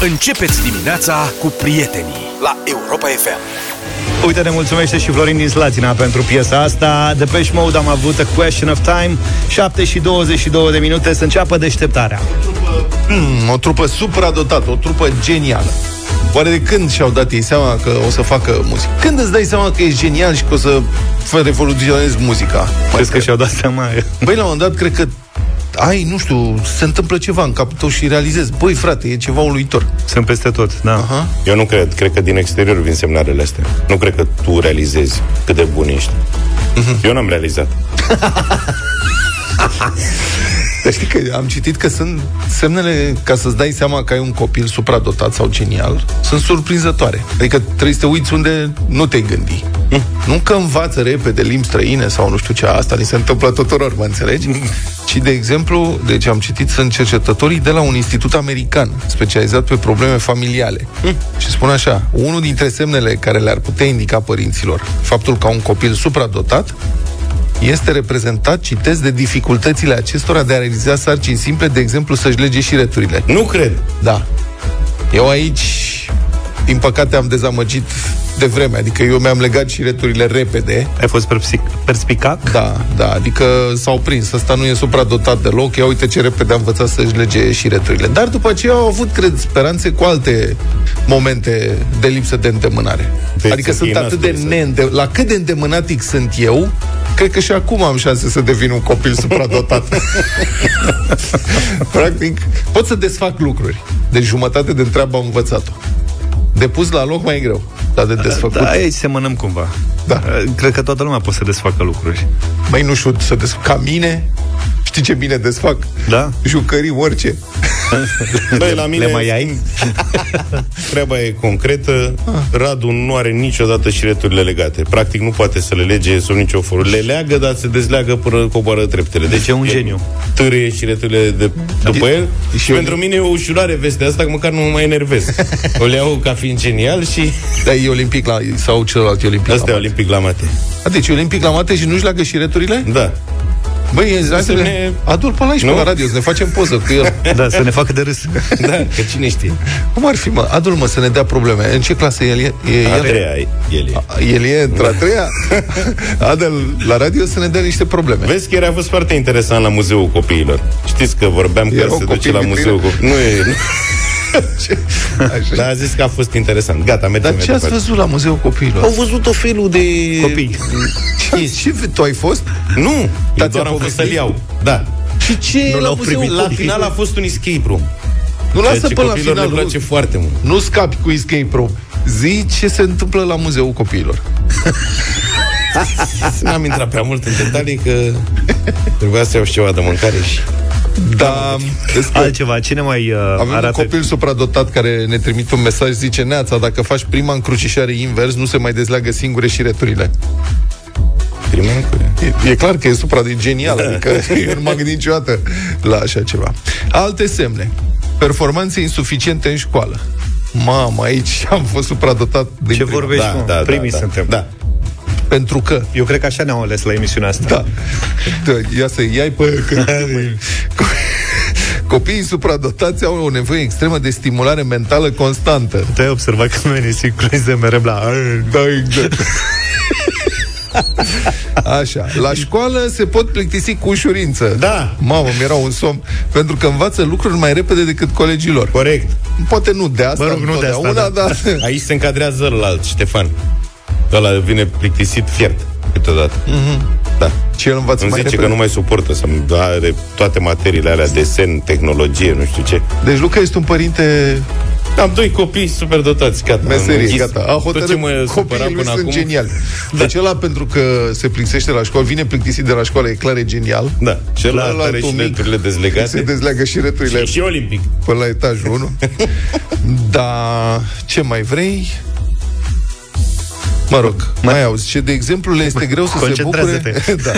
Începeți dimineața cu prietenii la Europa FM. Uite, ne mulțumește și Florin din Slatina pentru piesa asta. De pe Mode am avut A Question of Time 7 și 22 de minute să înceapă deșteptarea mm, O trupă supradotată, o trupă genială Oare de când și-au dat ei seama că o să facă muzică? Când îți dai seama că ești genial și că o să revoluționezi muzica? Crezi că și-au dat seama? Băi, la un moment dat, cred că ai, nu știu, se întâmplă ceva în capul tău și realizezi, băi, frate, e ceva uluitor. Sunt peste tot, da. Aha. Eu nu cred, cred că din exterior vin semnalele astea. Nu cred că tu realizezi cât de bun ești. Uh-huh. Eu n-am realizat. Dar știi că am citit că sunt semnele ca să-ți dai seama că ai un copil supradotat sau genial, sunt surprinzătoare. Adică trebuie să te uiți unde nu te gândi. Mm. Nu că învață repede limbi străine sau nu știu ce, asta ni se întâmplă tuturor, mă înțelegi? Mm. Ci, de exemplu, deci am citit, sunt cercetătorii de la un institut american specializat pe probleme familiale. Mm. Și spun așa, unul dintre semnele care le-ar putea indica părinților faptul că un copil supradotat este reprezentat, citesc, de dificultățile acestora de a realiza sarcini simple, de exemplu, să-și lege și returile. Nu cred. Da. Eu aici, din păcate, am dezamăgit de vreme, adică eu mi-am legat și returile repede. Ai fost perspicac? Da, da, adică s-au prins. Asta nu e supradotat deloc. Ia uite ce repede am învățat să-și lege și returile. Dar după aceea au avut, cred, speranțe cu alte momente de lipsă de îndemânare. De adică sunt atât de neînde... La cât de îndemânatic sunt eu, cred că și acum am șanse să devin un copil supradotat. Practic, pot să desfac lucruri. Deci jumătate de treabă am învățat-o. De pus la loc mai e greu. Dar de desfăcut. Da, aici semănăm cumva. Da. Cred că toată lumea poate să desfacă lucruri. Mai nu știu să desfac. Ca mine, știi ce bine desfac? Da. Jucării, orice. Băi, la mine... Le mai ai? Treaba e concretă. Ah. Radu nu are niciodată șireturile legate. Practic nu poate să le lege sub nicio formă. Le leagă, dar se dezleagă până coboară treptele. Deci e un geniu. Târâie șireturile de, după el. Și pentru mine e o ușurare vestea asta, că măcar nu mă mai enervez. O le iau ca fiind genial și... Da, e olimpic la... sau celălalt e olimpic Asta e olimpic la mate. A, deci e olimpic la mate și nu-și leagă șireturile? Da. Băi, hai să ne... Adu-l pe aici, pe la radio, să ne facem poză cu el. Da, să ne facă de râs. da, că cine știe. Cum ar fi, mă? Adu-l, mă, să ne dea probleme. În ce clasă el e? e a treia, el e. A, el e într-a treia? Adu-l la radio să ne dea niște probleme. Vezi că era a fost foarte interesant la Muzeul Copiilor. Știți că vorbeam că se duce la Muzeul Copiilor. Nu e... Nu. Dar a zis că a fost interesant. Gata, mergem Dar ce ați văzut la Muzeul Copiilor? Au văzut o felul de... Copii. Ce, ce, tu ai fost? Nu, eu doar am fost să-l iau. Da. Și ce nu la muzeul La final a fost un escape room. Nu lasă până la final. Le place foarte mult. Nu scapi cu escape room. Zi ce se întâmplă la Muzeul Copiilor. N-am intrat prea mult în detalii că trebuia să iau și ceva de mâncare și da, altceva, cine mai uh, Avem arată? un copil supradotat care ne trimite un mesaj, zice Neața, dacă faci prima încrucișare invers, nu se mai dezleagă singure și returile. Prima e, e clar că e supra de genial, adică eu nu m-am gândit niciodată la așa ceva. Alte semne. Performanțe insuficiente în școală. Mamă, aici am fost supradotat de Ce prima. vorbești, da, da, Primii da, suntem. Da. Pentru că... Eu cred că așa ne-au ales la emisiunea asta. Da. da ia să iai pe... Copiii supradotați au o nevoie extremă de stimulare mentală constantă. Te ai observat că nu sincronize mereu la... Da, exact. Așa. La școală se pot plictisi cu ușurință. Da. Mamă, mi-era un somn. Pentru că învață lucruri mai repede decât colegii lor. Corect. Poate nu de asta, mă rog, nu de asta, da. dar... Aici se încadrează alt Ștefan. Ăla vine plictisit fiert câteodată. Mm-hmm. Da. Și el învață Îmi mai zice repede. că nu mai suportă să are toate materiile alea, desen, tehnologie, nu știu ce. Deci Luca este un părinte am doi copii super dotați, gata. Meserie, gata. A hotărât, ce mă copiii lui sunt acum. geniali. Da. Deci ăla pentru că se plictisește la școală, vine plictisit de la școală, e clar, e genial. Da. Și ăla are și returile dezlegate. Se dezleagă și returile. Și, și olimpic. Până la etajul 1. da, ce mai vrei? Mă rog, mai auzi. Ce, de exemplu, le este greu să se bucure... da.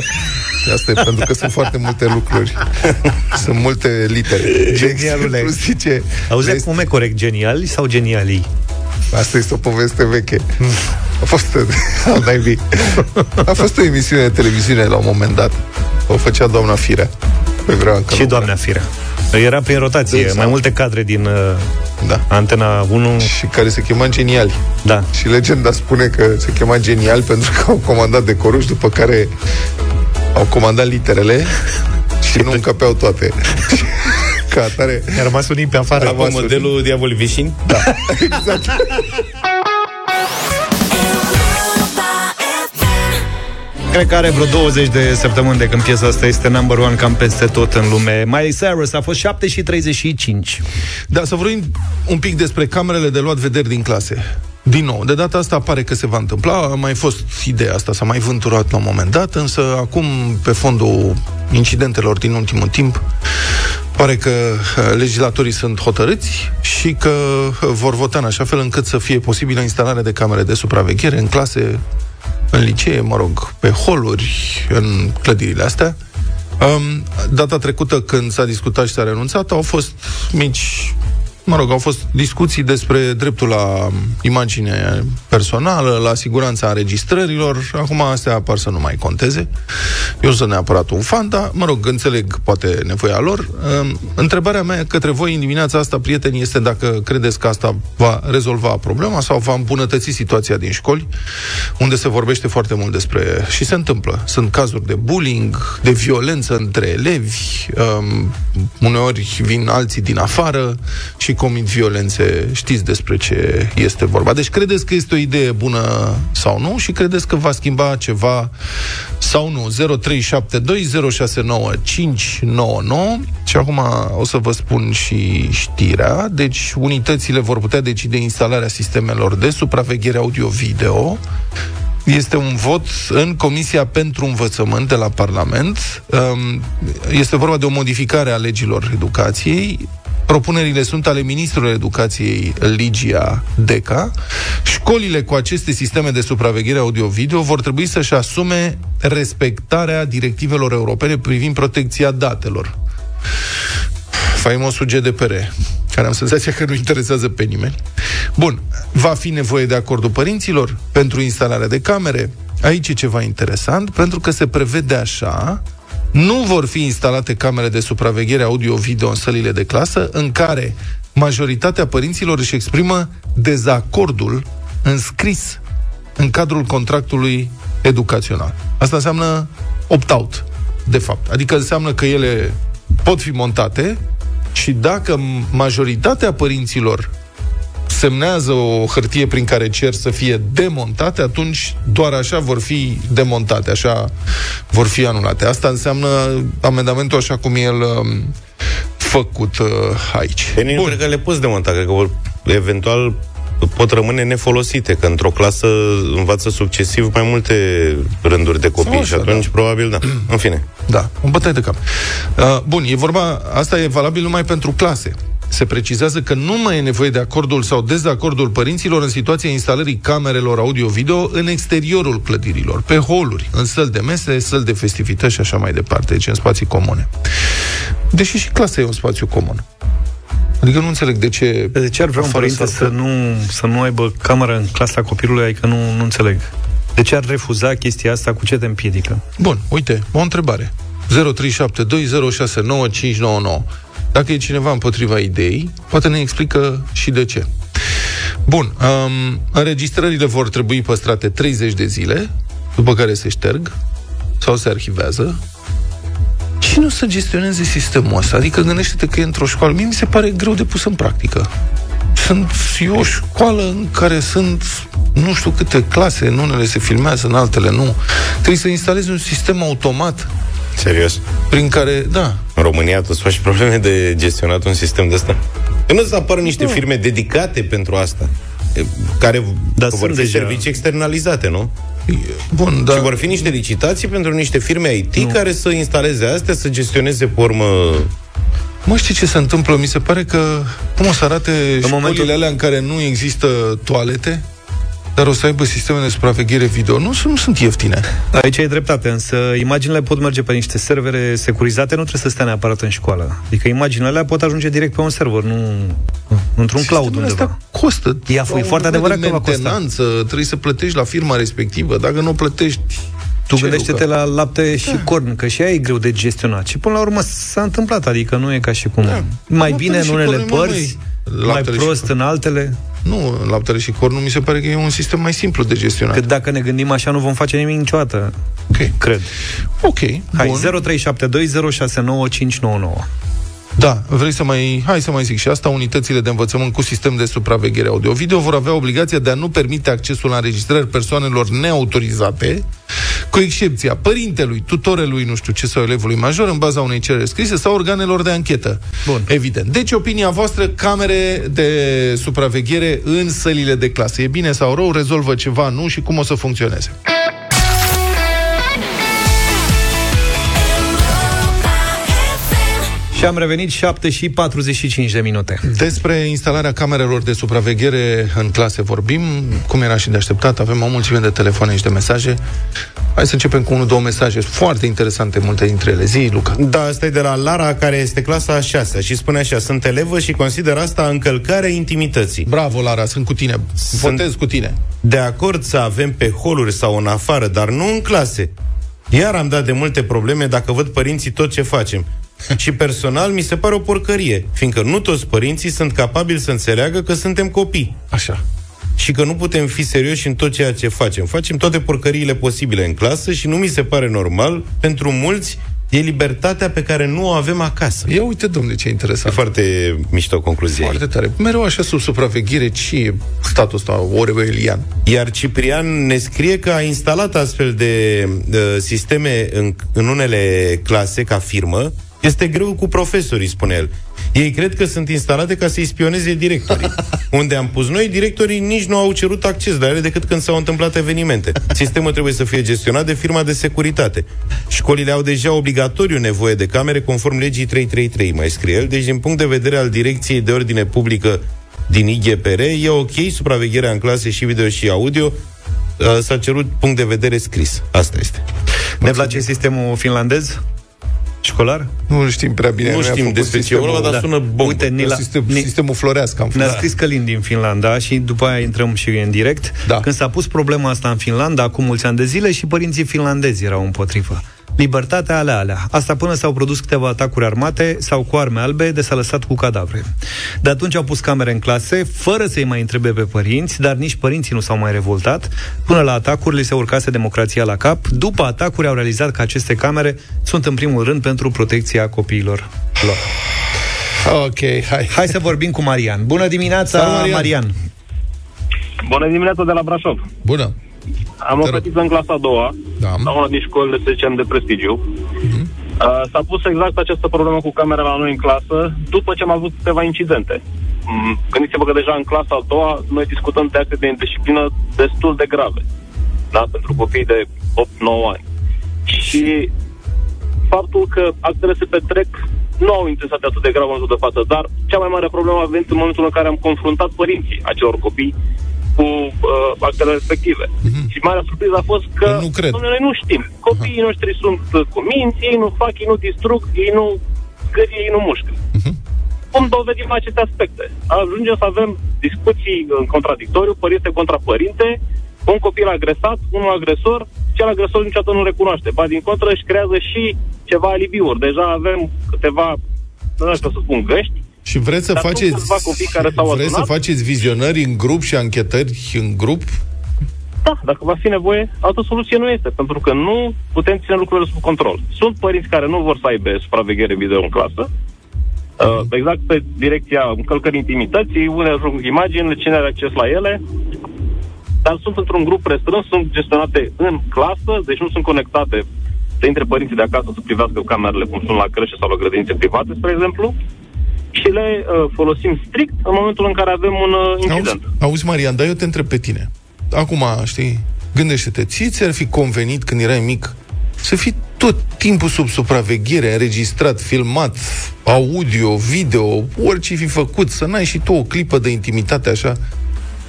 Asta e pentru că sunt foarte multe lucruri. Sunt multe litere. Genialule. Zice, Auzi, este... cum e corect? Geniali sau genialii? Asta este o poveste veche. A fost, a fost o emisiune de televiziune la un moment dat. O făcea doamna Firea. Pe și doamna Firea. Era prin rotație, Exact. mai multe cadre din uh, Da. antena 1. Și care se chema Geniali. Da. Și legenda spune că se chema Genial pentru că au comandat decorul și după care au comandat literele și nu încăpeau toate. Ca atare... A rămas unii pe afară. Da, Acum modelul Diavol Vișin? Exact. Cred că are vreo 20 de săptămâni de când piesa asta este number one cam peste tot în lume. Miley Cyrus a fost 7 și 35. Da, să vorbim un pic despre camerele de luat vederi din clase. Din nou, de data asta pare că se va întâmpla, a mai fost ideea asta, s-a mai vânturat la un moment dat, însă acum, pe fondul incidentelor din ultimul timp, pare că uh, legislatorii sunt hotărâți și că uh, vor vota în așa fel încât să fie posibilă instalarea de camere de supraveghere în clase, în licee, mă rog, pe holuri, în clădirile astea. Um, data trecută, când s-a discutat și s-a renunțat, au fost mici mă rog, au fost discuții despre dreptul la imagine personală, la siguranța înregistrărilor. Acum astea apar să nu mai conteze. Eu sunt neapărat un fan, dar, mă rog, înțeleg poate nevoia lor. Um, Întrebarea mea către voi în dimineața asta, prieteni, este dacă credeți că asta va rezolva problema sau va îmbunătăți situația din școli, unde se vorbește foarte mult despre... și se întâmplă. Sunt cazuri de bullying, de violență între elevi, um, uneori vin alții din afară și comit violențe. Știți despre ce este vorba. Deci credeți că este o idee bună sau nu și credeți că va schimba ceva sau nu. 0372069599 și acum o să vă spun și știrea. Deci unitățile vor putea decide instalarea sistemelor de supraveghere audio-video este un vot în Comisia pentru Învățământ de la Parlament. Um, Este vorba de o modificare a legilor educației. Propunerile sunt ale Ministrului Educației Ligia Deca. Școlile cu aceste sisteme de supraveghere audio-video vor trebui să-și asume respectarea directivelor europene privind protecția datelor faimosul GDPR, care am senzația că nu interesează pe nimeni. Bun, va fi nevoie de acordul părinților pentru instalarea de camere? Aici e ceva interesant, pentru că se prevede așa, nu vor fi instalate camere de supraveghere audio-video în sălile de clasă în care majoritatea părinților își exprimă dezacordul înscris în cadrul contractului educațional. Asta înseamnă opt-out, de fapt. Adică înseamnă că ele pot fi montate și dacă majoritatea părinților semnează o hârtie prin care cer să fie demontate, atunci doar așa vor fi demontate, așa vor fi anulate. Asta înseamnă amendamentul așa cum e el um, făcut uh, aici. Pe nici nu cred că le poți demonta, cred că vor, eventual pot rămâne nefolosite, că într-o clasă învață succesiv mai multe rânduri de copii Sau și așa, atunci da. probabil da. În fine. Da, un bătaie de cap. Uh, bun, e vorba, asta e valabil numai pentru clase. Se precizează că nu mai e nevoie de acordul sau dezacordul părinților în situația instalării camerelor audio-video în exteriorul clădirilor, pe holuri, în săli de mese, săli de festivități și așa mai departe, deci în spații comune. Deși și clasa e un spațiu comun. Adică nu înțeleg de ce... De ce ar vrea un afară părinte s-ar să nu, să nu aibă cameră în clasa copilului? Adică nu, nu înțeleg. De ce ar refuza chestia asta? Cu ce te împiedică? Bun, uite, o întrebare. 0372069599. Dacă e cineva împotriva ideii, poate ne explică și de ce. Bun, um, înregistrările vor trebui păstrate 30 de zile, după care se șterg sau se arhivează. Cine o să gestioneze sistemul ăsta? Adică gândește-te că e într-o școală. Mie mi se pare greu de pus în practică. Sunt e o școală în care sunt nu știu câte clase, în unele se filmează, în altele nu. Trebuie să instalezi un sistem automat Serios. prin care, da, În România tu îți faci probleme de gestionat un sistem de ăsta? Că nu să apară niște firme dedicate pentru asta, e, care Dar vor sunt fi deja. servicii externalizate, nu? bun, Da. da. Și vor fi niște licitații pentru niște firme IT nu. care să instaleze astea, să gestioneze pe urmă... Mă știi ce se întâmplă? Mi se pare că cum o să arate în școlile momentul- alea în care nu există toalete, dar o să aibă sisteme de supraveghere video. Nu, sunt- nu sunt ieftine. Aici e dreptate, însă imaginile pot merge pe niște servere securizate, nu trebuie să stea neapărat în școală. Adică imaginile alea pot ajunge direct pe un server, nu într-un cloud Sistemele undeva. astea costă. Ia, fu, e Au foarte nevoie adevărat de că va costa. mentenanță, trebuie să plătești la firma respectivă. Dacă nu plătești, Tu Ce, gândește-te Luca? la lapte și corn, că și aia e greu de gestionat. Și până la urmă s-a întâmplat, adică nu e ca și cum. Da. Mai Laptele bine în și unele cornul, părți, măi, mai laptele și prost corn. în altele. Nu, laptele și cornul mi se pare că e un sistem mai simplu de gestionat. Că dacă ne gândim așa, nu vom face nimic niciodată. Ok. Cred. Ok. Hai, bun. 0372069599. Da, vrei să mai... Hai să mai zic și asta. Unitățile de învățământ cu sistem de supraveghere audio-video vor avea obligația de a nu permite accesul la înregistrări persoanelor neautorizate, cu excepția părintelui, tutorelui, nu știu ce, sau elevului major, în baza unei cereri scrise, sau organelor de anchetă. Bun. Evident. Deci, opinia voastră, camere de supraveghere în sălile de clasă. E bine sau rău? Rezolvă ceva? Nu? Și cum o să funcționeze? Și am revenit 7 și 45 de minute. Despre instalarea camerelor de supraveghere în clase vorbim, cum era și de așteptat, avem o mulțime de telefoane și de mesaje. Hai să începem cu unul, două mesaje foarte interesante, multe dintre ele. Zi, Luca. Da, asta e de la Lara, care este clasa a 6 și spune așa, sunt elevă și consider asta încălcarea intimității. Bravo, Lara, sunt cu tine. Votez cu tine. De acord să avem pe holuri sau în afară, dar nu în clase. Iar am dat de multe probleme dacă văd părinții tot ce facem. Și personal mi se pare o porcărie, fiindcă nu toți părinții sunt capabili să înțeleagă că suntem copii Așa. și că nu putem fi serioși în tot ceea ce facem. Facem toate porcăriile posibile în clasă și nu mi se pare normal, pentru mulți, e libertatea pe care nu o avem acasă. Ia uite, domnule, ce E interesant. foarte mișto concluzia ei. Foarte tare. Mereu așa sub supraveghere, ce e statul ăsta orwellian? Iar Ciprian ne scrie că a instalat astfel de uh, sisteme în, în unele clase ca firmă. Este greu cu profesorii, spune el. Ei cred că sunt instalate ca să-i spioneze directorii. Unde am pus noi, directorii nici nu au cerut acces la ele decât când s-au întâmplat evenimente. Sistemul trebuie să fie gestionat de firma de securitate. Școlile au deja obligatoriu nevoie de camere conform legii 333, mai scrie el. Deci, din punct de vedere al Direcției de Ordine Publică din IGPR, e ok supravegherea în clase și video și audio, Uh, s-a cerut punct de vedere scris. Asta este. Ne place sistemul finlandez? Școlar? Nu știm prea bine. nu noi am știm făcut despre ce e sistemul- vorba, dar Da. sună bombă. Uite, ni la- Sistem, ni- sistemul florească am Ne-a fost. scris Călin din Finlanda și după aia intrăm și în direct. Da. Când s-a pus problema asta în Finlanda, acum mulți ani de zile, și părinții finlandezi erau împotrivă. Libertatea alea alea. Asta până s-au produs câteva atacuri armate sau cu arme albe de s-a lăsat cu cadavre. De atunci au pus camere în clase, fără să-i mai întrebe pe părinți, dar nici părinții nu s-au mai revoltat. Până la atacuri li se urcase democrația la cap. După atacuri au realizat că aceste camere sunt în primul rând pentru protecția copiilor lor. Ok, hai. Hai să vorbim cu Marian. Bună dimineața, Salut, Marian. Marian. Bună dimineața de la Brașov. Bună. Am o Te rog. fetiță în clasa a doua, Da. la una din școlile, să zicem, de prestigiu. Mhm. Uh, s-a pus exact această problemă cu camera la noi în clasă, după ce am avut câteva incidente. Mm, Gândiți-vă că deja în clasa a doua noi discutăm de acte de indisciplină destul de grave. Da? Pentru copii de 8-9 ani. Și faptul că actele se petrec nu au intensitate atât de gravă în momentul de față, dar cea mai mare problemă a venit în momentul în care am confruntat părinții acelor copii cu uh, actele respective. Și marea surpriză a fost că Eu nu cred. domnule, noi nu știm. Copiii noștri sunt uh, cu minți, ei nu fac, ei nu distrug, ei nu scârie, ei nu mușcă. Cum dovedim aceste aspecte? Ajungem să avem discuții în contradictoriu, părinte contra părinte, un copil agresat, unul agresor, cel agresor niciodată nu recunoaște. Ba din contră își creează și ceva alibiuri. Deja avem câteva, nu știu să spun, găști, Și vreți să Dar sunt faceți câțiva copii care s-au vreți să adunat? faceți vizionări în grup și anchetări în grup? Da, dacă va fi nevoie, altă soluție nu este, pentru că nu putem ține lucrurile sub control. Sunt părinți care nu vor să aibă supraveghere video în clasă, uh, exact pe direcția încălcării intimității, unele ajung cu imagini, cine are acces la ele, dar sunt într-un grup restrâns, sunt gestionate în clasă, deci nu sunt conectate să intre părinții de acasă să privească camerele cum sunt la creșe sau la grădinițe private, spre exemplu, și le uh, folosim strict în momentul în care avem un uh, incident. Auzi, auzi, Marian, dar eu te întreb pe tine. Acum, știi, gândește-te, ție ți-ar fi convenit când erai mic să fii tot timpul sub supraveghere, înregistrat, filmat, audio, video, orice fi făcut, să n-ai și tu o clipă de intimitate așa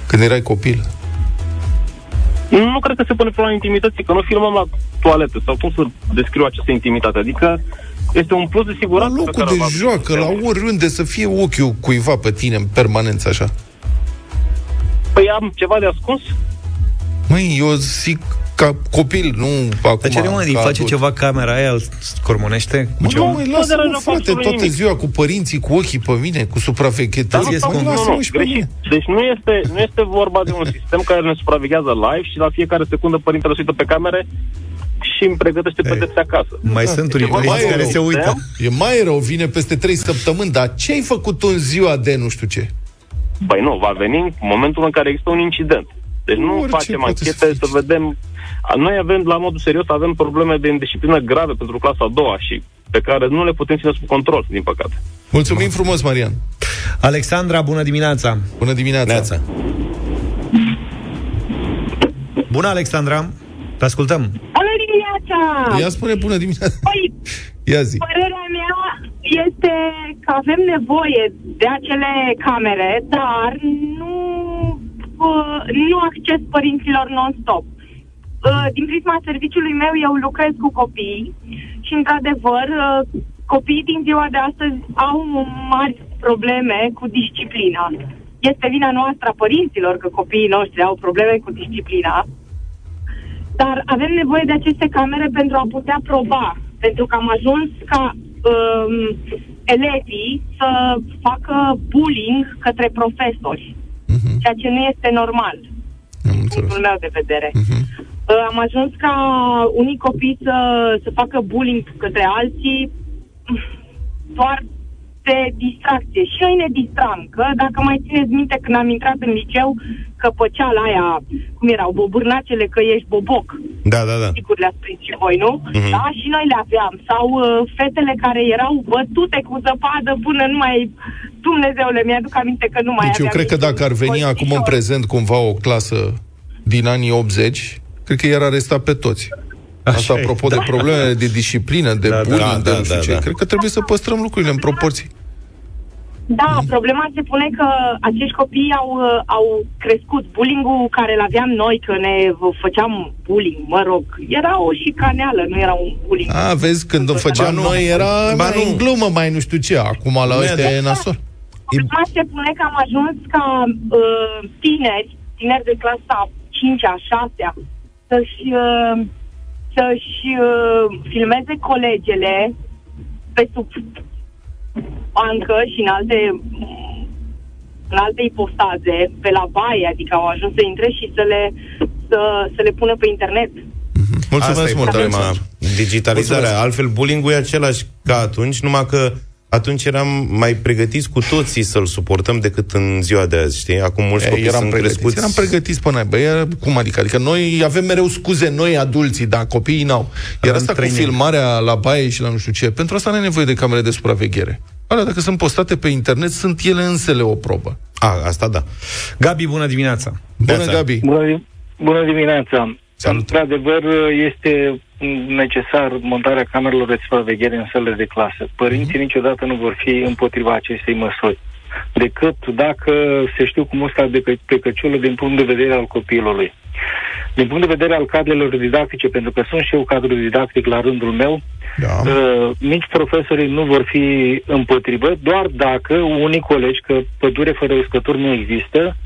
când erai copil. Nu cred că se pune problema intimității, că nu filmăm la toalete sau cum să descriu această intimitate. Adică este un plus de La siguranță. pe locul care de îl avem. joacă, la oriunde, să fie ochiul cuiva pe tine în permanență așa. Păi am ceva de ascuns? Măi, eu zic ca copil, nu acum Dar ce mă, ca face adult. ceva camera aia, îl scormonește cu Mă, ceva? nu, mai Nu lasă deranjează mă, frate, absolut toată nimic. ziua cu părinții, cu ochii pe mine, cu supraveghetări. Da, Mă, nu, nu, lasă-mă nu, și pe greșit. mine. Deci nu este, nu este vorba de un sistem care ne supraveghează live și la fiecare secundă părintele se uită pe camere și îmi pregătește pedepse acasă. Mai sunt unii Este vorba părinți de care un se uită. sistem. E mai rău, vine peste 3 săptămâni, dar ce ai făcut în ziua de nu știu ce? Băi nu, va veni în momentul în care există un incident. Deci nu Orice facem poate să anchete fie. să vedem... A, Noi avem, la modul serios, avem probleme de indisciplină grave pentru clasa a doua și pe care nu le putem ține sub control, din păcate. Mulțumim frumos, Marian. Alexandra, bună dimineața! Bună dimineața. Neața. Bună, Alexandra! Te ascultăm! Bună dimineața! Ia spune bună dimineața. Păi, Ia zi. părerea mea este că avem nevoie de acele camere, dar nu, uh, nu acces părinților non-stop. Uh, din prisma serviciului meu, eu lucrez cu copii și, într-adevăr, uh, copiii din ziua de astăzi au mari probleme cu disciplina. Este vina noastră a părinților că copiii noștri au probleme cu disciplina, dar avem nevoie de aceste camere pentru a putea proba, pentru că am ajuns ca um, elevii să facă bullying către profesori, Mhm, ceea ce nu este normal, Am din înțeles. punctul meu de vedere. Mhm. Uh, am ajuns ca unii copii să, să facă bullying către alții doar de distracție. Și noi ne distram, că dacă mai țineți minte când am intrat în liceu, că păceala aia, cum erau, bobârnacele, că ești boboc, Da, da, da. sigur le-ați prins și voi, nu? Mhm. Da, și noi le aveam. Sau uh, fetele care erau bătute cu zăpadă până nu mai... Dumnezeule, mi-aduc aminte că nu mai Deci eu aveam cred că niciun dacă ar veni colțișor. acum în prezent cumva o clasă din anii 80, cred că i-ar aresta pe toți. Asta e, apropo de problemele de disciplină, de Da, da, bullying, da, de nu știu da, ce. da. Cred că trebuie să păstrăm lucrurile în proporții. Da, problema se pune că acești copii au, uh, au crescut. Bullying-ul care îl aveam noi, că ne v- făceam bullying, mă rog, era o șicaneală, nu era un bullying. A, vezi, când o făceam Ba nu. noi era Ba mai nu. în glumă, mai nu știu ce. Acum la Nu e ăștia de- e nasol. Problema se pune că am ajuns ca uh, tineri, tineri de clasa 5-a, 6-a, să-și, uh, să-și uh, filmeze colegele pe sub bancă și în alte în alte ipostaze, pe la baie, adică au ajuns să intre și să le, să, să le pună pe internet. Mulțumesc Asta e mult, problema. Alexandru. Digitalizarea. Mulțumesc. Altfel, bullying-ul e același ca atunci, numai că atunci eram mai pregătiți cu toții să-l suportăm decât în ziua de azi, știi? Acum mulți Ei, copii eram sunt pregătiți. crescuți... Eram pregătiți pe naiba. Era, cum adică? Adică noi avem mereu scuze, noi adulții, dar copiii n-au. Iar Avem asta cu training. filmarea la baie și la nu știu ce, pentru asta nu e nevoie de camere de supraveghere. Alea, dacă sunt postate pe internet, sunt ele însele o probă. A, asta da. Gabi, bună dimineața! Bună, Neața. Gabi! Bună, bună dimineața! Salut. Într-adevăr, este necesar montarea camerelor de supraveghere în sălile de clasă. Părinții niciodată nu vor fi împotriva acestei măsuri, decât dacă se știu cum ăsta de pe, pe căciulă din punct de vedere al copilului. Din punct de vedere al cadrelor didactice, pentru că sunt și eu cadru didactic la rândul meu, Da. Uh, nici profesorii nu vor fi împotrivă, doar dacă unii colegi, că pădure fără uscături nu există,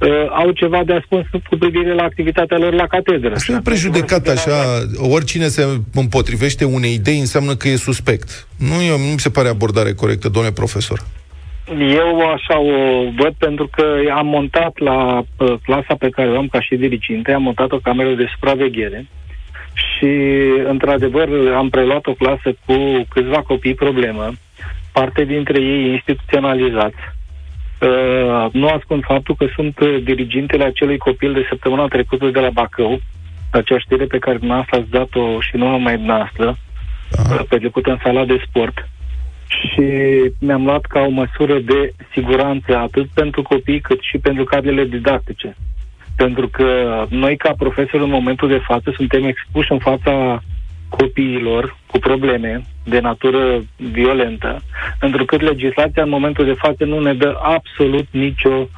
uh, au ceva de a spus cu privire la activitatea lor la catedră. Asta e o prejudecată, așa, oricine se împotrivește unei idei înseamnă că e suspect. Nu, e, nu mi se pare abordare corectă, domnule profesor. Eu așa o văd pentru că am montat la uh, clasa pe care o am ca și diriginte, am montat o cameră de supraveghere și, într-adevăr, am preluat o clasă cu câțiva copii problemă, parte dintre ei instituționalizați. Uh, nu ascund faptul că sunt uh, dirigintele acelui copil de săptămâna trecută de la Bacău, acea știre pe care dumneavoastră ați dat-o și nu numai dumneavoastră, uh, petrecută în sala de sport și mi-am luat ca o măsură de siguranță atât pentru copii cât și pentru cadrele didactice. Pentru că noi ca profesori în momentul de față suntem expuși în fața copiilor cu probleme de natură violentă, întrucât legislația în momentul de față nu ne dă absolut nicio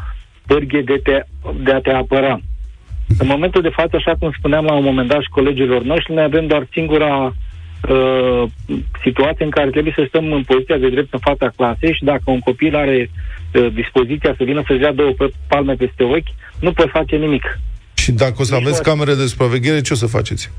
pârghie de, te, de a te apăra. În momentul de față, așa cum spuneam la un moment dat și colegilor noștri, noi avem doar singura uh, situație în care trebuie să stăm în poziția de drept în fața clasei și dacă un copil are uh, dispoziția să vină să-ți dea două pe- palme peste ochi, nu poți face nimic. Și dacă o să Nici aveți măcar. camere de supraveghere, ce o să faceți?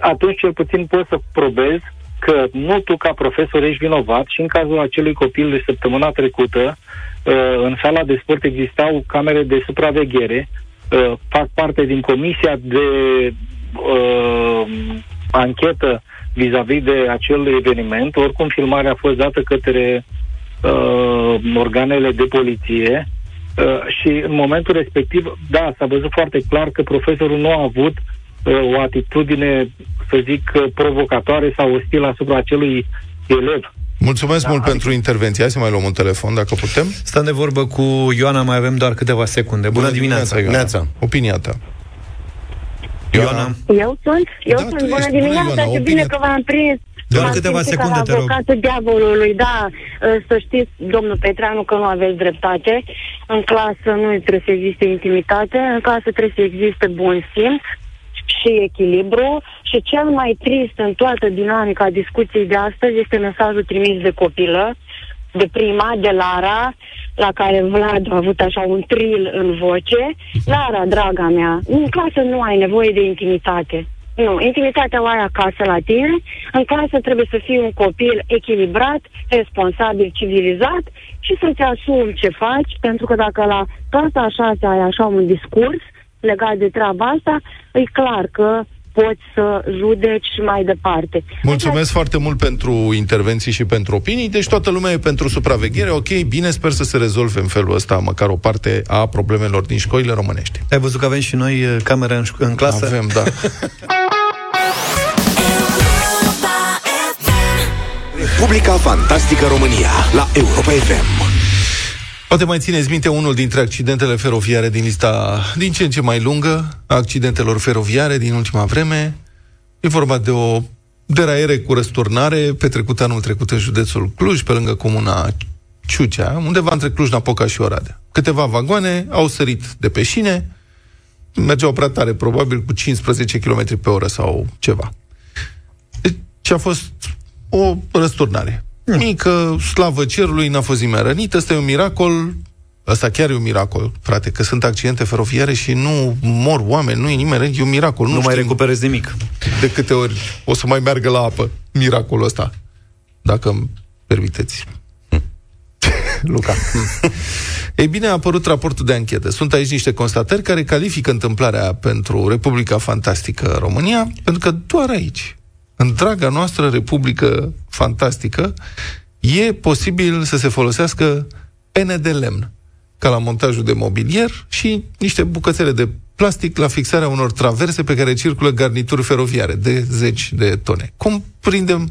atunci cel puțin poți să probezi că nu tu ca profesor ești vinovat și în cazul acelui copil de săptămâna trecută, uh, în sala de sport existau camere de supraveghere, uh, fac parte din comisia de uh, anchetă vis-a-vis de acel eveniment, oricum filmarea a fost dată către uh, organele de poliție. Uh, și în momentul respectiv, da, s-a văzut foarte clar că profesorul nu a avut uh, o atitudine, să zic, uh, provocatoare sau ostilă asupra acelui elev. Mulțumesc Da, mult adică- pentru intervenție. Hai să mai luăm un telefon, dacă putem. Stăm de vorbă cu Ioana, mai avem doar câteva secunde. Bună, dimineața! Ioana. Neața. Opinia ta. Ioana, Eu sunt? Eu Da, tu sunt. Bună ești. Bună, dimineața, Ioana, ce opinie. bine că v-am prins. Doar M-am câteva simțit secunde, ca te rog. avocatul diavolului, da. Să știți, domnul Petreanu, că nu aveți dreptate. În clasă nu trebuie să existe intimitate, în clasă trebuie să existe bun simț și echilibru și cel mai trist în toată dinamica discuției de astăzi este mesajul trimis de copilă, de prima, de Lara, la care Vlad a avut așa un tril în voce. Lara, draga mea, în clasă nu ai nevoie de intimitate. Nu, intimitatea o ai acasă la tine. În clasă trebuie să fii un copil echilibrat, responsabil, civilizat și să-ți asumi ce faci, pentru că dacă la clasa a șasea ai așa un discurs legat de treaba asta, e clar că poți să judeci și mai departe. Mulțumesc foarte mult pentru intervenții și pentru opinii. Deci toată lumea e pentru supraveghere. Ok, bine, sper să se rezolve în felul ăsta măcar o parte a problemelor din școlile românești. ai văzut că avem și noi uh, camere în, șco- în clasă? Avem, da. Republica Fantastică România la Europa FM. Poate mai țineți minte unul dintre accidentele feroviare din lista din ce în ce mai lungă a accidentelor feroviare din ultima vreme. E vorba de o deraiere cu răsturnare petrecută anul trecut în județul Cluj, pe lângă comuna Ciucea, undeva între Cluj-Napoca și Oradea. Câteva vagoane au sărit de pe șine, mergeau prea tare, probabil cu 15 km pe oră sau ceva. Deci a fost o răsturnare. Mică, slavă cerului, n-a fost nimeni rănit, ăsta e un miracol, ăsta chiar e un miracol, frate, că sunt accidente feroviare și nu mor oameni, nu e nimeni rănit, e un miracol. Nu, Nu, nu mai știm recuperezi nimic. de câte ori o să mai meargă la apă miracolul ăsta. Dacă îmi permiteți. Luca. Ei bine, a apărut raportul de anchetă. Sunt aici niște constatări care califică întâmplarea pentru Republica Fantastică România, pentru că doar aici, în draga noastră Republică Fantastică, e posibil să se folosească pene de lemn, ca la montajul de mobilier și niște bucățele de plastic la fixarea unor traverse pe care circulă garnituri feroviare de zeci de tone. Cum prindem...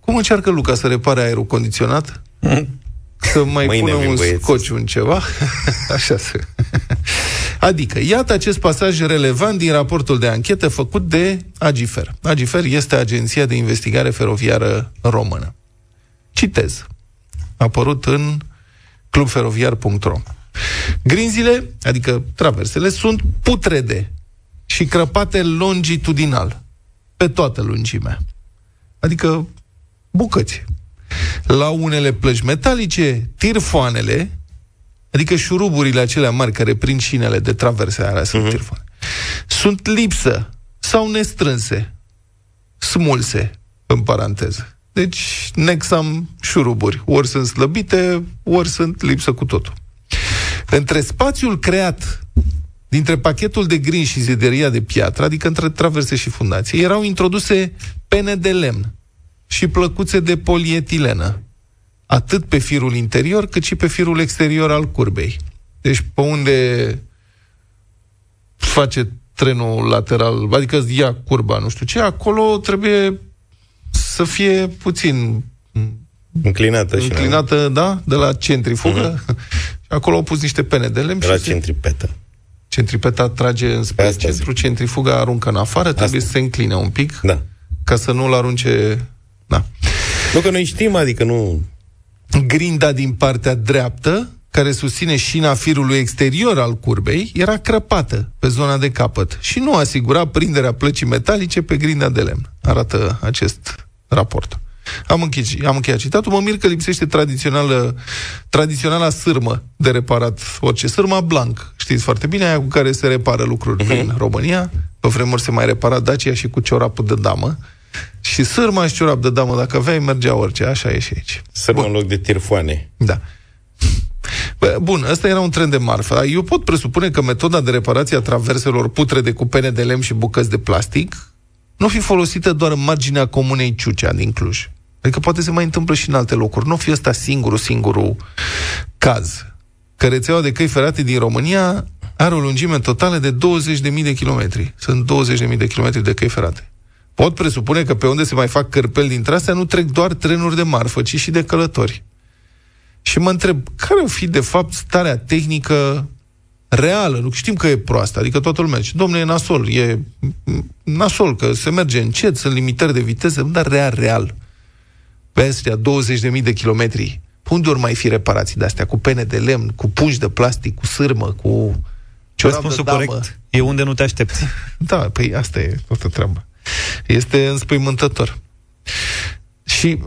Cum încearcă Luca să repare aerul condiționat? Să mai Mâine pună vin un băieții. scociu în ceva? Așa să... Adică, iată acest pasaj relevant din raportul de anchetă făcut de Agifer. Agifer este Agenția de Investigare Feroviară Română. Citez. A apărut în clubferoviar.ro Grinzile, adică traversele, sunt putrede și crăpate longitudinal, pe toată lungimea. Adică bucăți. La unele plăci metalice, tirfoanele, adică șuruburile acelea mari care prind șinele de traverse, alea sunt uh-huh. tirfoane, sunt lipsă sau nestrânse, smulse, în paranteză. Deci, nexam șuruburi. Ori sunt slăbite, ori sunt lipsă cu totul. Între spațiul creat dintre pachetul de grin și zideria de piatră, adică între traverse și fundație, erau introduse pene de lemn și plăcuțe de polietilenă, atât pe firul interior, cât și pe firul exterior al curbei. Deci pe unde face trenul lateral, adică ia curba, nu știu ce, acolo trebuie să fie puțin Înclinată și înclinată, da, de la centrifugă. Și acolo au pus niște pene de lemn de la și se- centripetă. centripeta trage înspre Asta centru, centrifuga aruncă în afară, trebuie să se încline un pic, Da. ca să nu-l arunce... Da. Nu că noi știm, adică nu... Grinda din partea dreaptă, care susține șina firului exterior al curbei, era crăpată pe zona de capăt și nu asigura prinderea plăcii metalice pe grinda de lemn. Arată acest raport. Am încheiat, am încheiat citatul. Mă mir că lipsește tradițională, tradiționala sârmă de reparat orice. Sârma blanc. știți foarte bine, aia cu care se repară lucruri uh-huh. prin România. Pe vremuri se mai repara Dacia și cu ciorapul de damă. Și sârma și ciorap de damă, dacă aveai, mergea orice. Așa e și aici. Sârmă în loc de tirfoane. Da. Bă, bun, ăsta era un trend de marfă. Eu pot presupune că metoda de reparație a traverselor putrede cu pene de lemn și bucăți de plastic nu fi folosită doar în marginea comunei Ciucea din Cluj. Adică poate se mai întâmplă și în alte locuri. Nu fi ăsta singurul, singurul caz. Că rețeaua de căi ferate din România are o lungime totală de 20.000 de kilometri. Sunt 20.000 de kilometri de căi ferate. Pot presupune că pe unde se mai fac cărpeli dintre astea nu trec doar trenuri de marfă, ci și de călători. Și mă întreb, care o fi de fapt starea tehnică reală? Nu știm că e proastă, adică toată lumea zice, domnule, e nasol, e nasol, că se merge încet, sunt limitări de viteză, dar real, real. Pe astea 20.000 de kilometri, unde ori mai fi reparații de-astea, cu pene de lemn, cu pungi de plastic, cu sârmă, cu Răspunsul corect e unde nu te aștepți. Da, păi asta e toată treaba. Este înspăimântător. Și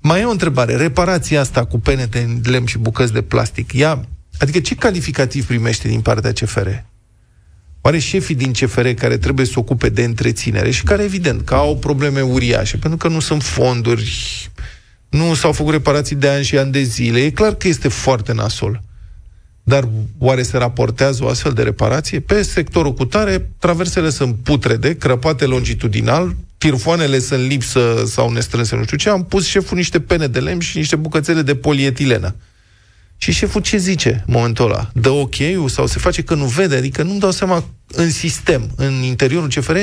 mai e o întrebare. Reparația asta cu pene de lemn și bucăți de plastic, ea, adică ce calificativ primește din partea CFR? Oare șefii din CFR care trebuie să se ocupe de întreținere și care, evident, că au probleme uriașe, pentru că nu sunt fonduri, nu s-au făcut reparații de ani și ani de zile, e clar că este foarte nasol. Dar oare se raportează o astfel de reparație? Pe sectorul cu tare, traversele sunt putrede, crăpate longitudinal, tirfoanele sunt lipsă sau nestrânse, nu știu ce, am pus șeful niște pene de lemn și niște bucățele de polietilenă. Și șeful ce zice în momentul ăla? Dă ok sau se face că nu vede? Adică nu-mi dau seama în sistem, în interiorul CFR,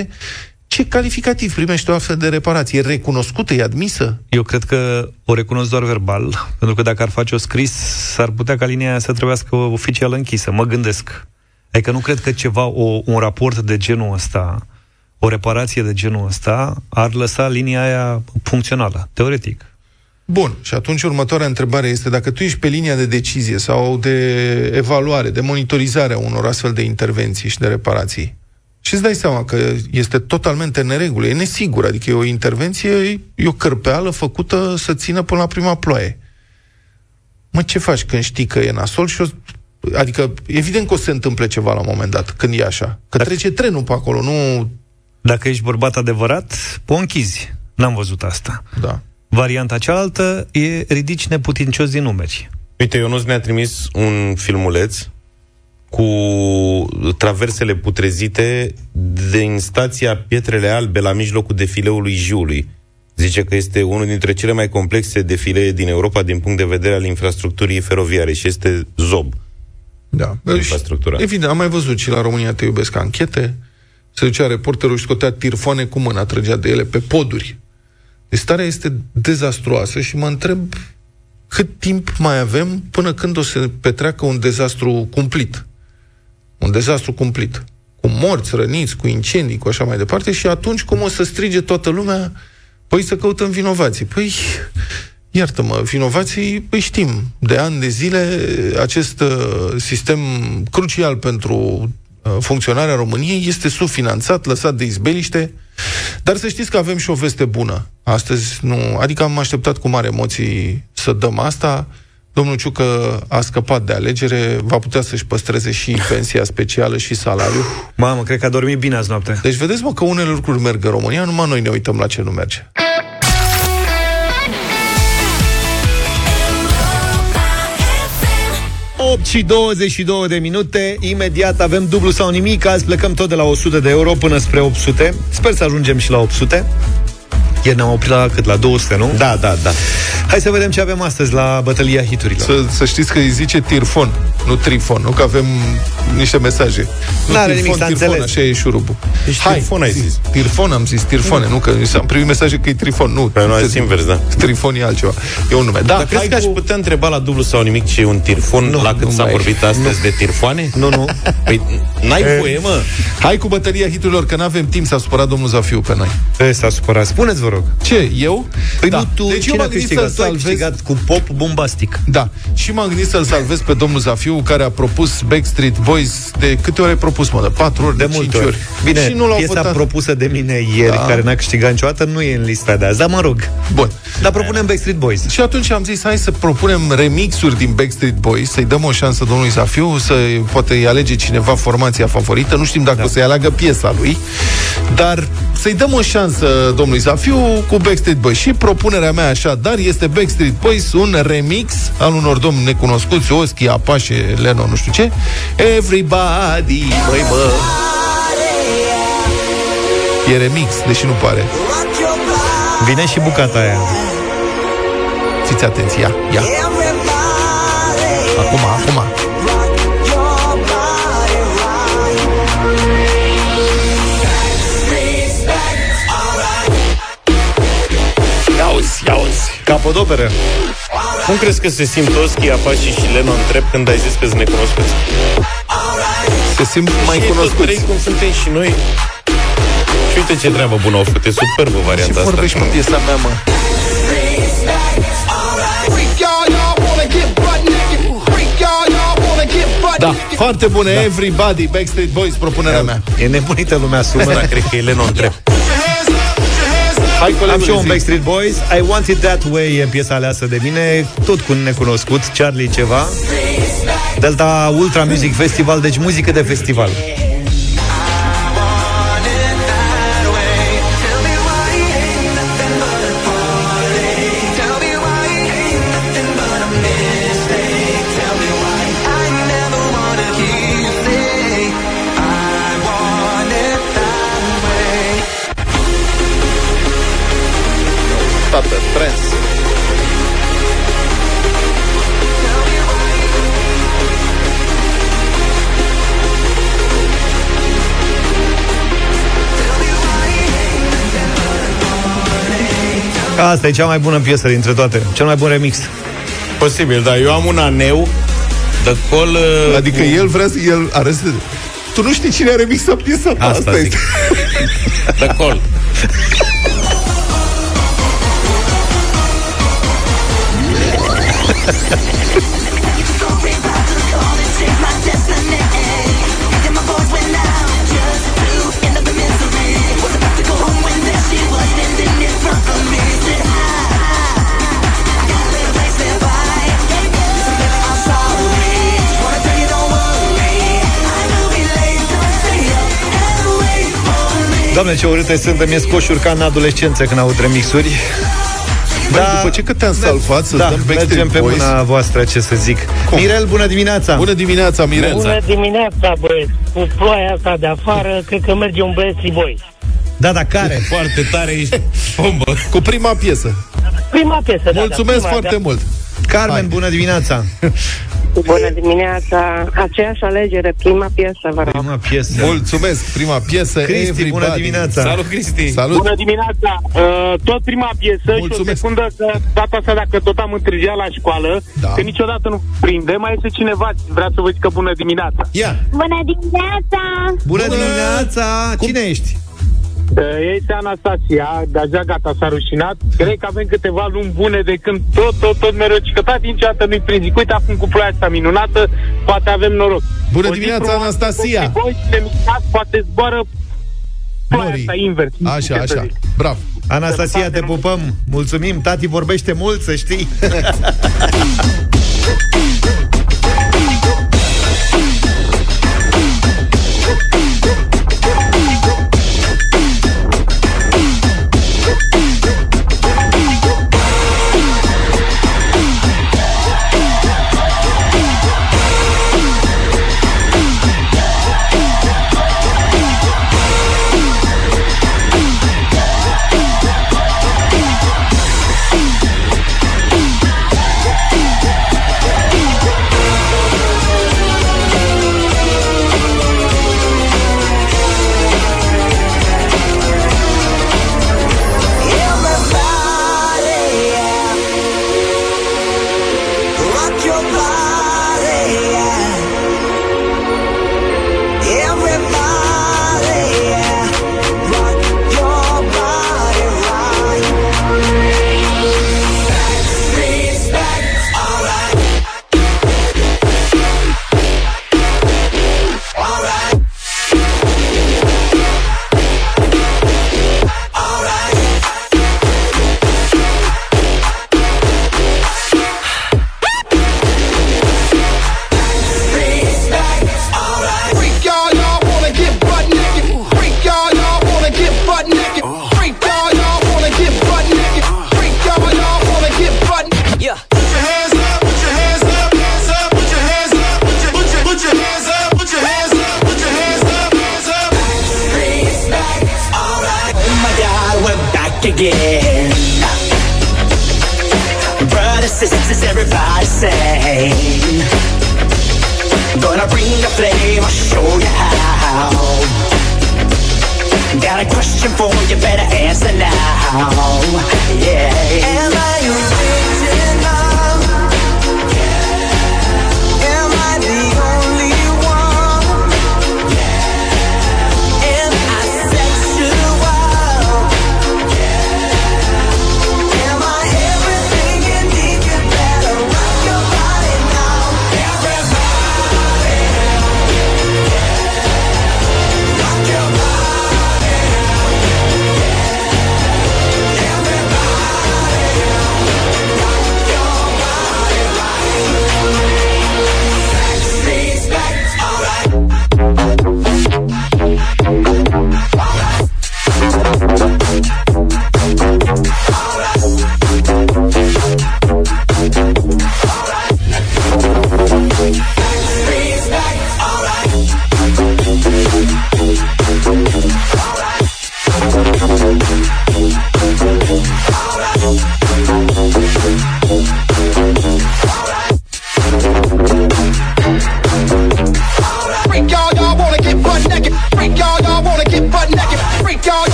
ce calificativ primește o astfel de reparație? E recunoscută, e admisă? Eu cred că o recunosc doar verbal, pentru că dacă ar face o scris, s-ar putea ca linia aia să trebuiască oficial închisă. Mă gândesc. Adică nu cred că ceva, o, un raport de genul ăsta, o reparație de genul ăsta, ar lăsa linia aia funcțională, teoretic. Bun, și atunci următoarea întrebare este dacă tu ești pe linia de decizie sau de evaluare, de monitorizare a unor astfel de intervenții și de reparații, și îți dai seama că este totalmente neregulă, e nesigură, adică e o intervenție, e o cărpeală făcută să țină până la prima ploaie. Mă, ce faci când știi că e nasol și o, Adică, evident că o să se întâmple ceva la un moment dat, când e așa. Că Dacă... trece trenul pe acolo, nu... Dacă ești bărbat adevărat, o închizi. N-am văzut asta. Da. Varianta cealaltă e ridici neputincios din numeri. Uite, Ionuț ne-a trimis un filmuleț cu traversele putrezite din stația Pietrele Albe la mijlocul defileului Jiului. Zice că este unul dintre cele mai complexe defilee din Europa din punct de vedere al infrastructurii feroviare și este ZOB. Da. Infrastructura. Evident, am mai văzut și la România Te iubesc anchete. Se ducea reporterul și scotea tirfoane cu mâna, trăgea de ele pe poduri. Deci starea este dezastruoasă și mă întreb cât timp mai avem până când o să petreacă un dezastru cumplit. Un dezastru cumplit. Cu morți, răniți, cu incendii, cu așa mai departe și atunci cum o să strige toată lumea păi să căutăm vinovații. Păi, iartă-mă, vinovații, păi știm, de ani de zile acest uh, sistem crucial pentru uh, funcționarea României este subfinanțat, lăsat de izbeliște, dar să știți că avem și o veste bună. Astăzi nu, adică am așteptat cu mare emoții să dăm asta, domnul Ciucă a scăpat de alegere, va putea să-și păstreze și pensia specială și salariul. Mamă, cred că a dormit bine azi noapte. Deci vedeți, mă, că unele lucruri merg în România, numai noi ne uităm la ce nu merge. și 22 de minute Imediat avem dublu sau nimic Azi plecăm tot de la 100 de euro până spre 800 Sper să ajungem și la 800 ieri ne-am oprit la cât? La 200, nu? Da, da, da. Hai să vedem ce avem astăzi la bătălia hiturilor. Să, să știți că îi zice tirfon, nu trifon, nu că avem niște mesaje. Nu N-are tirfon, nimic, tirfon, așa e șurubul. Deci Hai, tirfon ai zis. Tirfon am zis, tirfone, nu, că am primit mesaje că e trifon, nu. Păi nu, ați invers, da. Trifon e altceva. E un nume. Da, Dar crezi că aș putea întreba la dublu sau nimic ce e un tirfon nu, la cât s-a vorbit astăzi nu. de tirfoane? Nu, nu. Păi n-ai voie, mă. Hai cu bătălia hiturilor, că n-avem timp, s-a supărat domnul Zafiu pe noi. S-a supărat. Spuneți, vă rog. Ce, eu? Păi nu tu, deci eu cine m-am a gândit câștigat? să Tu ai salvez... câștigat cu pop bombastic. Da, și m-am gândit să-l salvez pe domnul Zafiu, care a propus Backstreet Boys de câte ori ai propus, mă? De patru ori, De de, multe cinci ori. ori. Bine, și nu l-au piesa votat. propusă de mine ieri, Da. care n-a câștigat niciodată, nu e în lista de azi, dar mă rog. Bun. Dar propunem Backstreet Boys. Și atunci am zis, hai să propunem remixuri din Backstreet Boys, să-i dăm o șansă domnului Zafiu, să poate îi alege cineva formația favorită, nu știm dacă da. o să-i aleagă piesa lui, dar să-i dăm o șansă domnului Zafiu cu Backstreet Boys. Și propunerea mea așa, dar este Backstreet Boys, un remix al unor domni necunoscuți, Oschi, Apache, Leno, nu știu ce, Everybody, băi bă. E remix, deși nu pare. Vine și bucata aia. Fiți atenți, ia, ia. Acum, acum. Iauzi, iauzi. Capodoperă. Cum crezi că se simt Oschi, Apache și Leno întreb când ai zis că sunt necunoscuți? Se simt mai și cunoscuți. Trei cum suntem și noi. Și uite ce treabă bună au făcut. E superbă Ce varianta asta. vorbești pe piesa mea, mă? Da, foarte bună, da. Everybody, Backstreet Boys, propunerea mea. E nebunită lumea sună. Bă, dar cred că e Leno întreb. Hai, Am colegul, și eu un zi. Backstreet Boys. I Want It That Way e piesa aleasă de mine Tot cu un necunoscut, Charlie ceva. Delta Ultra Music Festival Deci muzică de festival trans. Asta e cea mai bună piesă dintre toate Cel mai bun remix Posibil, dar eu am un aneu de col... uh, Adică el vrea să... El are să... Tu nu știi cine a remixat piesa ta, Asta zic. este. De col. Doamne, ce urâte sunt Mi-e scoșuri ca în adolescență când aud remixuri Băi, după ce că te-am salvat să da, dăm Backstreet mergem pe Boys. mâna voastră, ce să zic Cum? Mirel, bună dimineața Bună dimineața, Mirel. Bună dimineața, băieți! Cu ploaia asta de afară, cred că merge un Backstreet Boys. Da, da, care? Foarte tare ești bombă. Cu prima piesă. Prima piesă, da, Mulțumesc da, prima, foarte da. mult. Carmen, Hai. bună dimineața Bună dimineața! Aceeași alegere, prima piesă, vă rog. Prima piesă Mulțumesc, prima piesă. Cristi, Everybody. bună dimineața Salut, Cristi. Salut. Bună dimineața! Uh, tot prima piesă și o Mulțumesc. secundă că data asta dacă tot am întârziat la școală, Da. că niciodată nu prinde, mai este cineva, vrea să vă zic că bună dimineața. Ia. Bună dimineața! Bună dimineața! Cine ești? Uh, este Anastasia, deja gata, s-a rușinat. Cred că avem câteva luni bune de când tot, tot, tot mereu ciocătat, niciodată nu-i prins. Zic, Uite, acum cu ploaia asta minunată, poate avem noroc. Bună O zi dimineața, frumoasă, Anastasia! toți Voi, le mișcați, poate zboară ploaia Norii. asta invers. Nu știu Așa, ce să așa. zic. Bravo. Anastasia, te pupăm Mulțumim, tati vorbește mult, să știi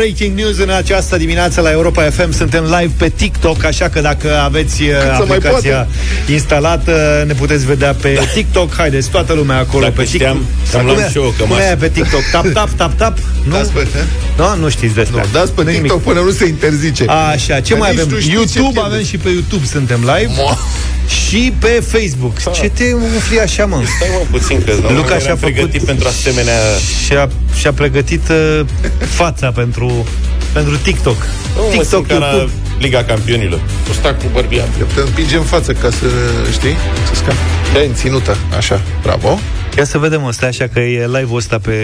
breaking news în această dimineață la Europa FM. Suntem live pe TikTok, așa că dacă aveți uh, să mai aplicația poată. instalată, ne puteți vedea pe TikTok. Haideți, toată lumea acolo Dacă pe TikTok. știam, să-mi Cum luam e- și eu o cum cămașă. e aia pe TikTok? Tap, tap, tap, tap. Nu? Dați pe, Nu, nu știți despre nu, dați pe Nu-i nimic. TikTok până nu se interzice. Așa, ce Că mai nici avem? nu știi ce YouTube, pierde. avem și pe YouTube suntem live. Mo. Și pe Facebook. Ce te umfli așa, mă? Stai mă puțin, că nu Luca eram și-a făcut- pregătit pentru asemenea... Și-a, și-a pregătit uh, fața pentru, pentru TikTok. Nu, mă simt TikTok, ca la YouTube. Liga Campionilor. Ăsta cu bărbia. Te împinge în față ca să, știi, să scapi. De în ținută, așa, bravo. Ia să vedem ăsta, așa că e live-ul ăsta pe,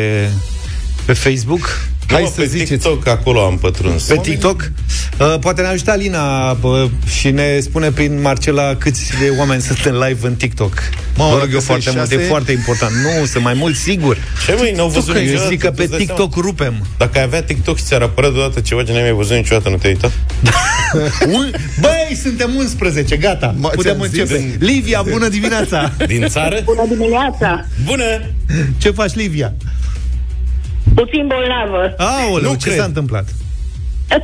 pe Facebook. Hai nu, să pe ziceți. TikTok, acolo am pătruns. Pe TikTok uh, Poate ne ajută Alina uh, Și ne spune prin Marcela Câți de oameni sunt în live în TikTok Mă, Vă rog dacă eu sunt foarte mult, e șase- foarte important Nu, sunt mai mulți, sigur Ce măi, n-au văzut Eu niciodată, zic că pe îți dai TikTok rupem Dacă ai avea TikTok și ți-ar apărea deodată ceva ce n-ai mai văzut niciodată, nu te-ai uitat? Un- Băi, suntem 11, gata Mă, Putem ți-am zis. începe Livia, bună dimineața Din țară? Bună dimineața! Bună! Ce faci, Livia? Puțin bolnavă. Aoleu, Nu ce cred. s-a întâmplat?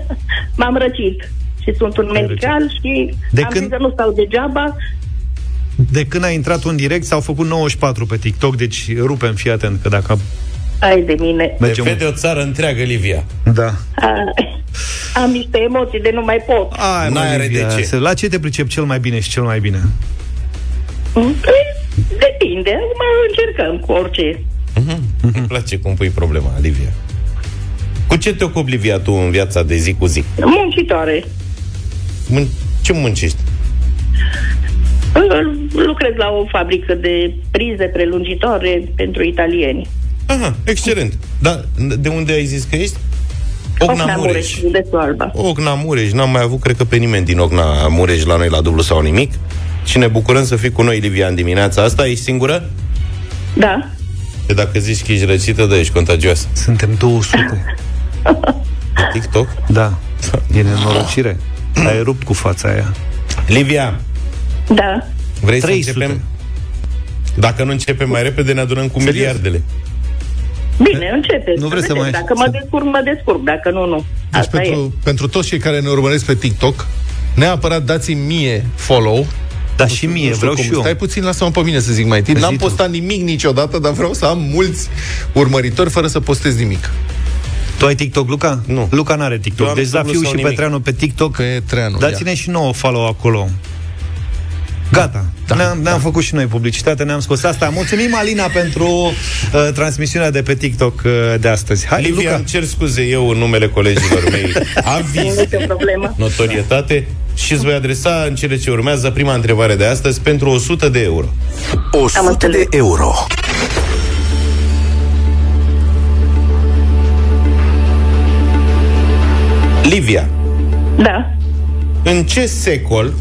M-am răcit și sunt un medical și De am când- zis să nu stau degeaba. De când a intrat un direct S-au făcut 94 pe TikTok Deci rupem, fii atent Că dacă Ai de mine. Te mergem vede o țară întreagă, Livia. Da Ah, Am niște emoții de nu mai pot. Ai, mă, N-are Livia, de ce. să- La ce te pricep cel mai bine și cel mai bine? Mm, Depinde. Acum încercăm cu orice. Îmi place cum pui problema, Livia. Cu ce te ocupi, Livia, tu în viața de zi cu zi? Muncitoare. Mun- ce muncești? Lucrez la o fabrică de prize prelungitoare pentru italieni. Aha, excelent. Dar de unde ai zis că ești? Ocna Mureș. județul Alba. Ocna Mureș. N-am mai avut, cred că, pe nimeni din Ocna Mureș la noi la dublu sau nimic. Și ne bucurăm să fii cu noi, Livia, în dimineața asta. Ești singură? Da. Că dacă zici că ești răcită, da, ești contagioasă. Suntem 200 Pe TikTok? Da, e nenorocire Ai rupt cu fața aia Livia, Da. vrei 300. să începem? Dacă nu începem mai repede, ne adunăm cu Serios? miliardele. Bine, începeți. Nu vreți să vedeți. mai- Dacă mă descurc, mă descurc. Dacă nu, nu. Deci Asta e. pentru, pentru toți cei care ne urmăresc pe TikTok, neapărat dați-mi mie follow. Dar și mie, Nu știu vreau cum. și eu Stai puțin, lasă-mă pe mine să zic mai întâi. Zi N-am tu. postat nimic niciodată, dar vreau să am mulți urmăritori fără să postez nimic. Tu ai TikTok, Luca? Nu. Luca n-are Eu TikTok am Deci dublu Zafiu sau și nimic. Petreanu pe TikTok Pe Treanu, Dați-ne ia. și nouă follow acolo Gata, Da, ne-am, ne-am da. făcut și noi publicitate, ne-am scos asta. Mulțumim, Alina, pentru uh, transmisiunea de pe TikTok uh, de astăzi. Hai, Livia, Luca. îmi cer scuze eu în numele colegilor mei. Aviz, Nicio problemă. Notorietate și îți voi adresa în cele ce urmează prima întrebare de astăzi pentru 100 de euro. 100 de înțeles. euro. Livia, Da. în ce secol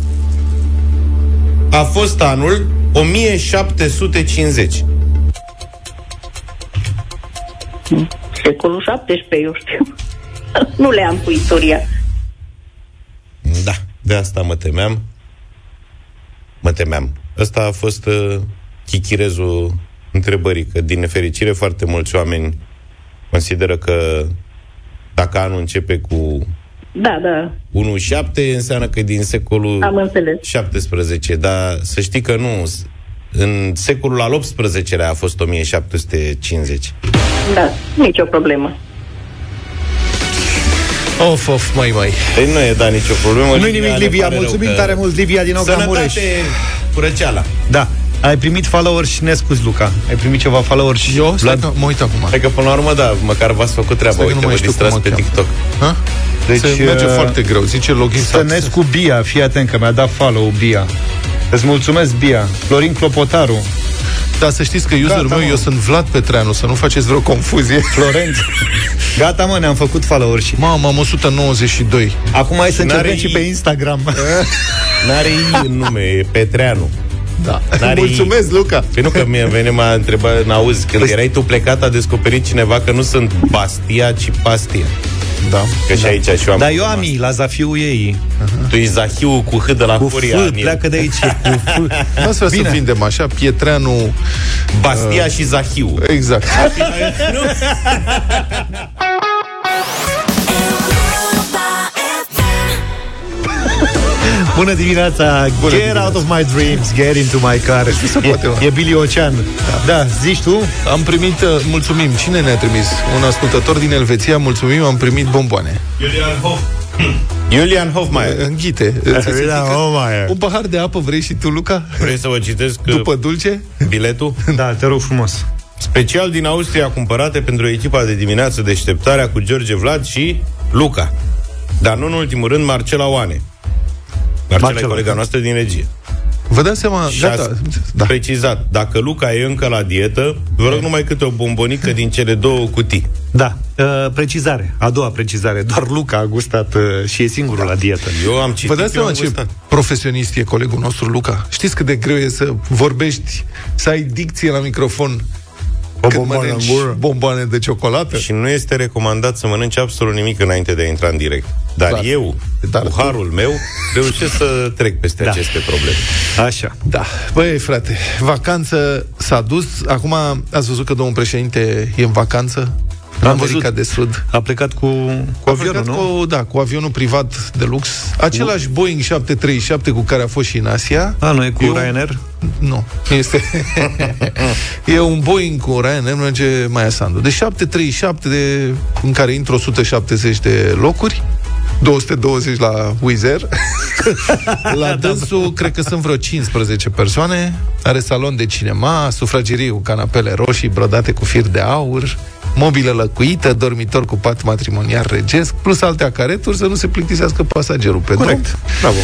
a fost anul 1750. Secolul 17, eu știu. nu le am cu istoria. Da, de asta mă temeam. Mă temeam. Ăsta a fost uh, chichirezul întrebării, că din nefericire foarte mulți oameni consideră că dacă anul începe cu Da, da, 1.7 înseamnă că e din secolul am înțeles. 17, dar să știi că nu. În secolul al XVIII-lea a fost 1750. Da, nicio problemă. Of, of, mai, mai. Păi nu e, da, nicio problemă. Nu-i nimic, ne Livia. pare rău Mulțumim că- tare mult, Livia, din Ogramureș. Sănătate, curăceala. Da. Ai primit followers și ne scuzi, Luca. Ai primit ceva followers și... Eu? Stai că mă uit acum. Hai că până la urmă, da, măcar v-ați făcut treaba. Stai că Uite, nu mai vă știu cum distrați o pe cheamă. TikTok. Ha? Deci, Se merge uh, foarte greu. Zice login success. Stănescu Bia, fii atent că mi-a dat follow Bia. Îți mulțumesc, Bia. Florin Clopotaru. Da, să știți că userul Gata, meu, mă. eu sunt Vlad Petreanu, să nu faceți vreo confuzie. Florenț. Gata, mă, ne-am făcut followers și... Mamă, am 192. Acum hai să N-are încercăm și Și. pe Instagram. N-are I în nume, e Petreanu. Da. N-are Mulțumesc, Luca. Păi nu că mie vene m-a întrebat, n-auzi, când erai tu plecat a descoperit cineva că nu sunt Bastia, ci Pastia. Da. Că și aici și eu am Dar eu problema am I, la Zafiu ei. asta. Tu ești Zahiu cu H de la Cu Furia. F, în el. pleacă de aici. Cu F. Nu să Bine. vindem așa, Pietreanu... Bastia și Zahiu. Exact. Bună dimineața! Bună get dimineața. out of my dreams, get into my car. se poate, mă. e, e Billy Ocean. Da. da, zici tu? Am primit, uh, mulțumim, cine ne-a trimis? Un ascultător din Elveția, mulțumim, am primit bomboane. Julian Hof. Julian Hofmeier. Înghite. Ți se Julian zică, Hofmeier. Un pahar de apă vrei și tu, Luca? Vrei să vă citesc uh, După dulce? biletul? Da, te rog frumos. Special din Austria cumpărate pentru echipa de dimineață deșteptarea cu George Vlad și Luca. Dar nu în ultimul rând Marcela Oane. Marcela, Marcela, e colega da. noastră din regie. Vă dați seama, Și gata. a Da. precizat, dacă Luca e încă la dietă, vă rog numai câte o bombonică din cele două cutii. Da, uh, precizare. A doua precizare. Doar Luca a gustat uh, și e singurul la dietă. Eu am citit, Vă dați eu seama am ce gustat. profesionist e colegul nostru, Luca? Știți cât de greu e să vorbești, să ai dicție la microfon O când bomboană mănânci în gură. bomboane de ciocolată? Și nu este recomandat să mănânci absolut nimic înainte de a intra în direct. Dar Clar. eu, Dar cu tu- harul meu, reușesc să trec peste Da. aceste probleme. Așa. Da. Băi, frate, vacanță s-a dus. Acum ați văzut că domnul președinte e în vacanță? În Am America văzut. de Sud. A plecat cu, cu A avionul, plecat nu? Cu, da, cu avionul privat de lux. Același Boeing 737 cu care a fost și în Asia. A, nu e cu Eu- Ryanair? Nu, este E un Boeing cu Ryanair Merge mai Sandu De 737 de, În care intră 170 de locuri 220 la Wizz Air La dânsul Cred că sunt vreo 15 persoane Are salon de cinema Sufragerie cu canapele roșii Brodate cu fir de aur Mobilă lăcuită, dormitor cu pat matrimonial regesc, plus alte acareturi să nu se plictisească pasagerul pe drum. Corect. Bravo.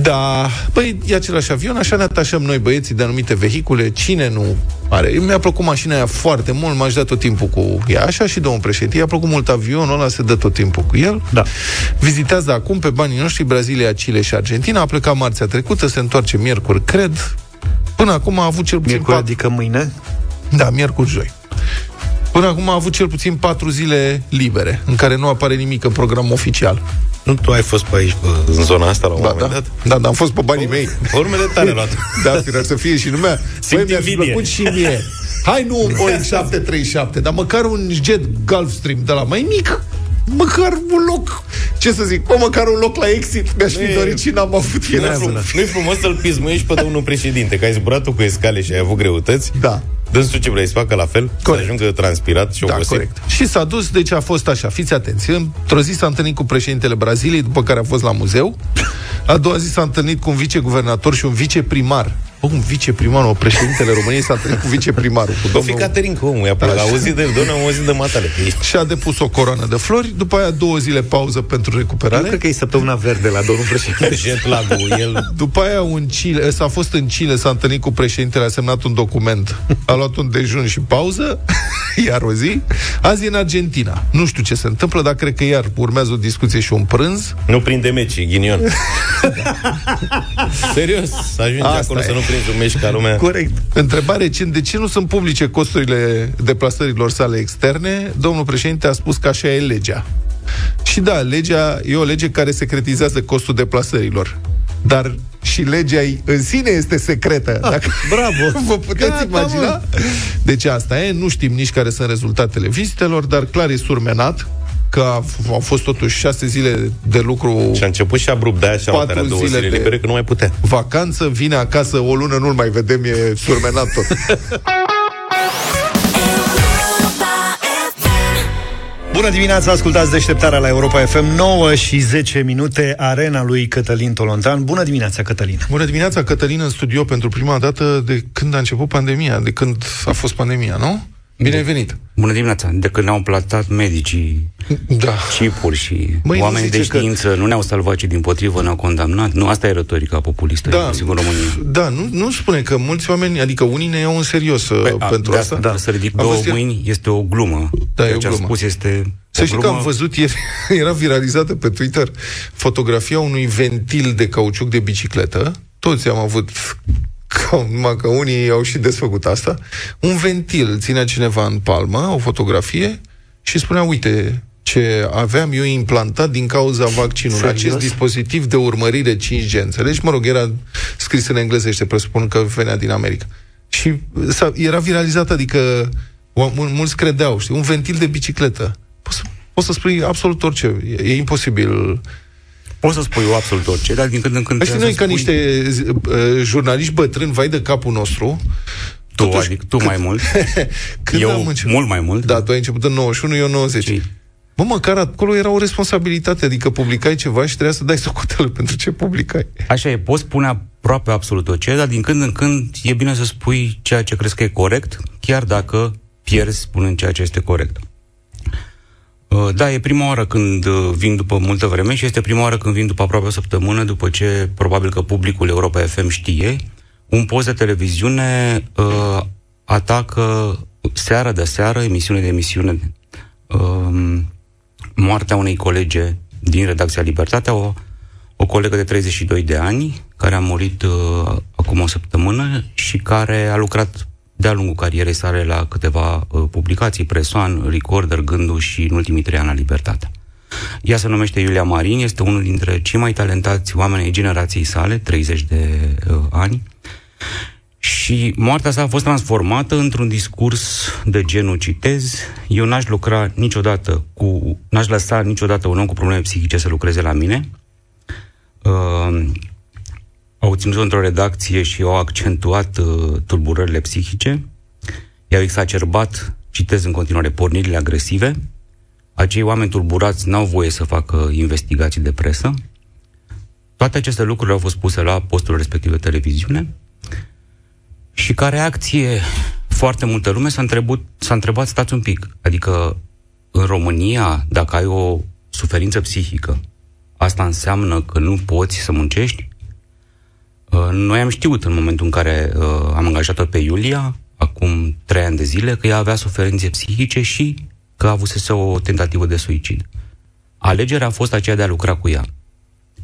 Da, păi e același avion, așa ne atașăm noi băieții de anumite vehicule, cine nu are. Mi-a plăcut mașina aia foarte mult, m-aș da tot timpul cu ea, așa și domnul președinte, i-a plăcut mult avionul ăla, se dă tot timpul cu el. Da. Vizitează acum pe banii noștri Brazilia, Chile și Argentina, a plecat marțea trecută, se întoarce miercuri, cred. Până acum a avut cel puțin Miercuri, patru... adică mâine? Da, miercuri, joi. Până acum a avut cel puțin patru zile libere, în care nu apare nimic în program oficial. Nu tu ai fost pe aici, pe, în zona asta, la un Da, moment da. dat? Da, dar am fost pe banii mei. Urmele tale luat. Da, firar să fie și lumea. Simt Băi, mi-ar fi invidie. plăcut și mie. Hai nu un Boeing 737, dar măcar un jet Gulfstream de la mai mic. Măcar un loc. Ce să zic? Bă, măcar un loc la exit. Mi-aș fi Nu e- dorit și n-am avut Nu-i finanțe. frum, nu-i frumos să-l pismuiești pe domnul președinte, că ai zburat tu cu escale și ai avut greutăți. Da. Dânsul ce vrei să facă la fel? Corect. Să ajungă transpirat și Da, obosit. corect. Și s-a dus, deci a fost așa, fiți atenți. Într-o zi s-a întâlnit cu președintele Braziliei, după care a fost la muzeu. A doua zi s-a întâlnit cu un viceguvernator și un viceprimar. Bă, un viceprimar, o președintele României s-a întâlnit cu viceprimarul, cu O fi domnul... Caterin cu omul, i-a plăcut. Așa. A auzit de el, doamne, am auzit de matale. că ești- și a depus o coroană de flori, după aia două zile pauză pentru Eu recuperare. cred că e săptămâna verde la domnul președinte. Jet lag el După aia un Chile, s-a fost în Chile, s-a întâlnit cu președintele, a semnat un document, a luat un dejun și pauză, iar o zi. Azi e în Argentina. Nu știu ce se întâmplă, dar cred că iar urmează o discuție și un prânz. nu prinde meci, ghinion. Serios, să ajunge Asta acolo e. să nu rezumești ca lumea. Corect. Întrebare, ce- de ce nu sunt publice costurile deplasărilor sale externe? Domnul președinte a spus că așa e legea. Și da, legea e o lege care secretizează costul deplasărilor. Dar și legea ei în sine este secretă. Ah, Dacă bravo! vă puteți Gata, imagina? Deci asta e, nu știm nici care sunt rezultatele vizitelor, dar clar e surmenat că a, au fost totuși șase zile de lucru Și a început și abrupt de aia și a Patru luat două zile zile de- libere, că nu mai putea. vacanță, vine acasă o lună, nu-l mai vedem, e surmenat tot. Bună dimineața, ascultați deșteptarea la Europa FM 9 și 10 minute, arena lui Cătălin Tolontan. Bună dimineața, Cătălin! Bună dimineața, Cătălin, în studio pentru prima dată de când a început pandemia, de când a fost pandemia, nu? Bine ai venit! Bună dimineața! De când ne-au plantat medicii Da. chipuri și Măi, nu oamenii de zice că- știință nu ne-au salvat, ci din potrivă ne-au condamnat. Nu, asta e retorica populistă, Da. da. sigur, în România. Da, nu, nu spune că mulți oameni, adică unii ne iau în serios Bă, A, pentru de asta. Da, să ridic A două fost ieri- mâini este o glumă. Da, e Ceea o ce a glumă. spus este Să o știi că glumă. am văzut ieri, era viralizată pe Twitter, fotografia unui ventil de cauciuc de bicicletă. Toți am avut, ca, numai că unii au și desfăcut asta. Un ventil, ținea cineva în palmă, o fotografie, și spunea, uite, ce aveam eu implantat din cauza vaccinului. Serios? Acest dispozitiv de urmărire 5G. Înțelegi? Mă rog, era scris în englezește, presupun că venea din America. Și s-a, era viralizat, adică o- mul- mulți credeau, știi, un ventil de bicicletă. Poți să, poți să spui absolut orice. E, e imposibil. Poți să spui eu absolut orice, dar din când în când Știi, trebuie noi să ca spui niște zi- uh, jurnaliști bătrâni, vai de capul nostru, tu, totuși, adică tu mai mult, când eu am început... mult mai mult. Da, tu ai început în 91, eu în 90. Și- Bă, măcar acolo era o responsabilitate, adică publicai ceva și trebuia să dai socoteală pentru ce publicai. Așa e, poți spune aproape absolut orice, dar din când în când e bine să spui ceea ce crezi că e corect, chiar dacă pierzi spunând ceea ce este corect. Uh, Da, e prima oară când uh, vin după multă vreme și este prima oară când vin după aproape o săptămână, după ce probabil că publicul Europa FM știe, un post de televiziune uh, atacă seara de seară, emisiune de emisiune, uh, moartea unei colege din redacția Libertatea, o, o colegă de 32 de ani, care a murit uh, acum o săptămână și care a lucrat de-a lungul carierei sale la câteva uh, publicații, Presoan, Recorder, Gându și în ultimii trei ani la Libertatea. Ea se numește Iulia Marin, este unul dintre cei mai talentați oameni ai generației sale, 30 de uh, ani, și moartea sa a fost transformată într-un discurs de genul, citez, eu n-aș lucra niciodată cu, n-aș lăsa niciodată un om cu probleme psihice să lucreze la mine. Uh, au ținut într-o redacție și au accentuat uh, tulburările psihice, i-au exacerbat, citez în continuare, pornirile agresive. Acei oameni tulburați n-au voie să facă investigații de presă. Toate aceste lucruri au fost puse la postul respectiv de televiziune și ca reacție foarte multă lume s-a întrebat, s-a întrebat stați un pic, adică în România, dacă ai o suferință psihică, asta înseamnă că nu poți să muncești? Uh, Noi am știut în momentul în care uh, am angajat-o pe Iulia, acum trei ani de zile, că ea avea suferințe psihice și că avusese o tentativă de suicid. Alegerea a fost aceea de a lucra cu ea,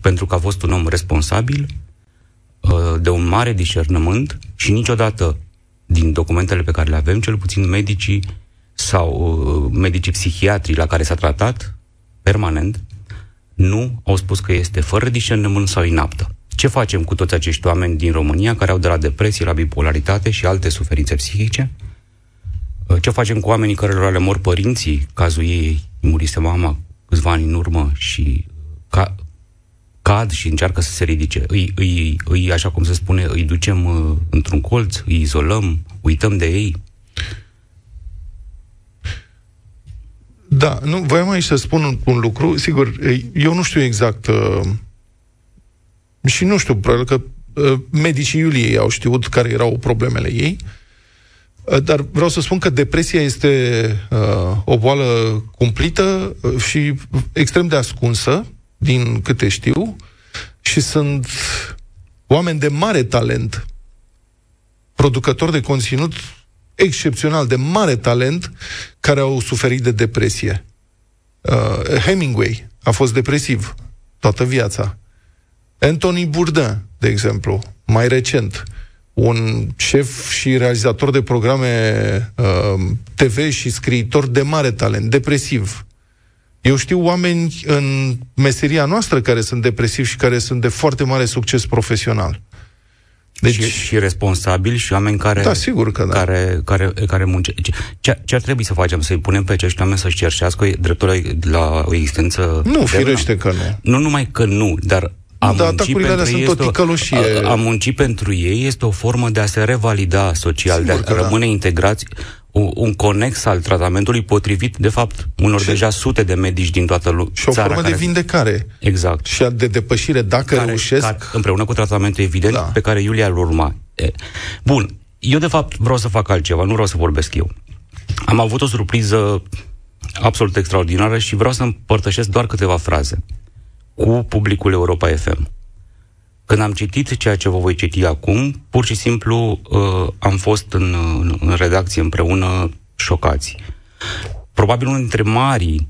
pentru că a fost un om responsabil, uh, de un mare discernământ și niciodată din documentele pe care le avem, cel puțin medicii sau uh, medicii psihiatrii la care s-a tratat permanent, nu au spus că este fără discernământ sau inaptă. Ce facem cu toți acești oameni din România care au de la depresie la bipolaritate și alte suferințe psihice? Uh, Ce facem cu oamenii care le mor părinții? Cazul ei murise mama câțiva ani în urmă și uh, ca, cad și încearcă să se ridice. Îi, îi, îi, așa cum se spune, îi ducem uh, într-un colț, îi izolăm, uităm de ei. Da, nu, voiam aici să spun un, un lucru. Sigur, eu nu știu exact uh, și nu știu, probabil că uh, medicii Iuliei au știut care erau problemele ei, uh, dar vreau să spun că depresia este uh, o boală cumplită uh, și extrem de ascunsă, din câte știu, și sunt oameni de mare talent, producători de conținut excepțional, de mare talent, care au suferit de depresie. Uh, Hemingway a fost depresiv toată viața. Anthony Bourdain, de exemplu, mai recent, un șef și realizator de programe uh, TV și scriitor de mare talent, depresiv. Eu știu oameni în meseria noastră care sunt depresivi și care sunt de foarte mare succes profesional. Deci... Și, și responsabili și oameni care, Da, sigur că da. care, care, care munce. Ce, ce ar trebui să facem? Să-i punem pe acești oameni să-și cerșească dreptul la, la o existență Nu, demnă? firește că nu. Nu numai că nu, dar a Nu, dar munci atacurile alea pentru ei sunt o este o- ticăloșie. A, a munci pentru ei este o formă de a se revalida social, Sigur de că a da. rămâne integrați un, un conex al tratamentului potrivit, de fapt, unor deja sute de medici din toată lumea. Și o formă de vindecare. Exact. Și de depășire, dacă care, reușesc... Care, împreună cu tratamentul evident da. pe care Iulia îl urma. E, Bun, eu de fapt vreau să fac altceva, nu vreau să vorbesc eu. Am avut o surpriză absolut extraordinară și vreau să împărtășesc doar câteva fraze cu publicul Europa FM. Când am citit ceea ce vă voi citi acum, pur și simplu uh, am fost în, în, în redacție împreună șocați. Probabil unul dintre marii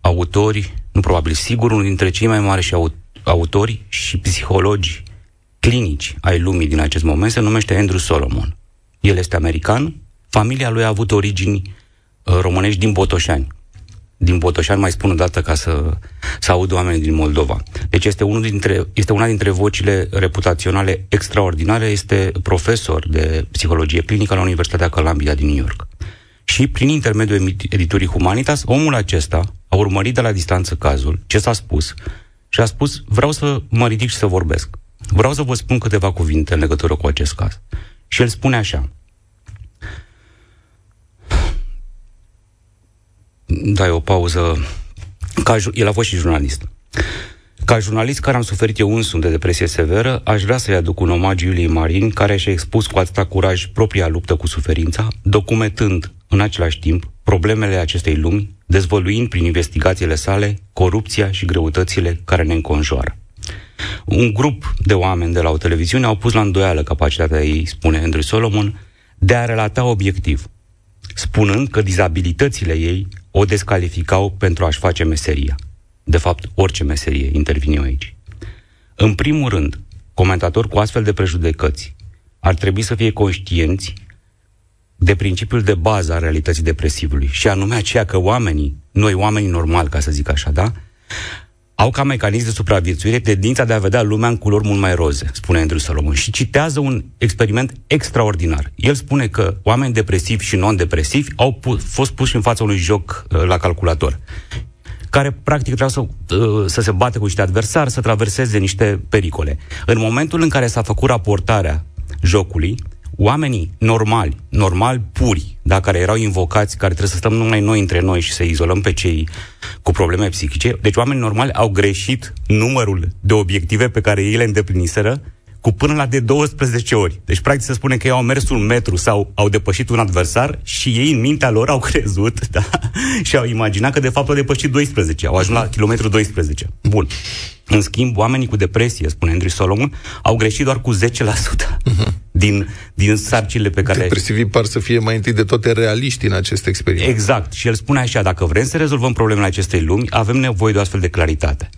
autori, nu probabil, sigur unul dintre cei mai mari și au, autori și psihologi clinici ai lumii din acest moment se numește Andrew Solomon. El este american, familia lui a avut origini uh, românești din Botoșani. Din Botoșani, mai spun o dată ca să, să aud oamenii din Moldova. Deci este, unul dintre, este una dintre vocile reputaționale extraordinare, este profesor de psihologie clinică la Universitatea Columbia din New York. Și prin intermediul emi- editurii Humanitas, omul acesta a urmărit de la distanță cazul, ce s-a spus, și a spus, vreau să mă ridic și să vorbesc. Vreau să vă spun câteva cuvinte în legătură cu acest caz. Și el spune așa. Dai o pauză. Ca, ju- el a fost și jurnalist. Ca jurnalist care am suferit eu însumi de depresie severă, aș vrea să-i aduc un omagiu Iuliei Marin, care și-a expus cu atâta curaj propria luptă cu suferința, documentând în același timp problemele acestei lumi, dezvăluind prin investigațiile sale corupția și greutățile care ne înconjoară. Un grup de oameni de la o televiziune au pus la îndoială capacitatea ei, spune Andrew Solomon, de a relata obiectiv, spunând că dizabilitățile ei o descalificau pentru a-și face meseria. De fapt, orice meserie intervine eu aici. În primul rând, comentatori cu astfel de prejudecăți ar trebui să fie conștienți de principiul de bază a realității depresivului, și anume aceea că oamenii, noi oamenii normali, ca să zic așa, da, au ca mecanism de supraviețuire tendința de a vedea lumea în culori mult mai roze, spune Andrew Solomon, și citează un experiment extraordinar. El spune că oameni depresivi și non-depresivi au pu- fost puși în fața unui joc uh, la calculator care practic trebuia să, uh, să se bate cu niște adversari, să traverseze niște pericole. În momentul în care s-a făcut raportarea jocului, oamenii normali, normali puri, da, care erau invocați, care trebuie să stăm numai noi între noi și să izolăm pe cei cu probleme psihice, deci oamenii normali au greșit numărul de obiective pe care ei le îndepliniseră cu până la de 12 ori. Deci, practic, se spune că ei au mers un metru sau au depășit un adversar și ei, în mintea lor, au crezut da? și au imaginat că, de fapt, au depășit 12. Au ajuns la kilometru 12. Bun. În schimb, oamenii cu depresie, spune Andrew Solomon, au greșit doar cu 10% din, din sarcile pe care... Depresivii par să fie mai întâi de toate realiști în acest experiment. Exact. Și el spune așa, dacă vrem să rezolvăm problemele acestei lumi, avem nevoie de o astfel de claritate.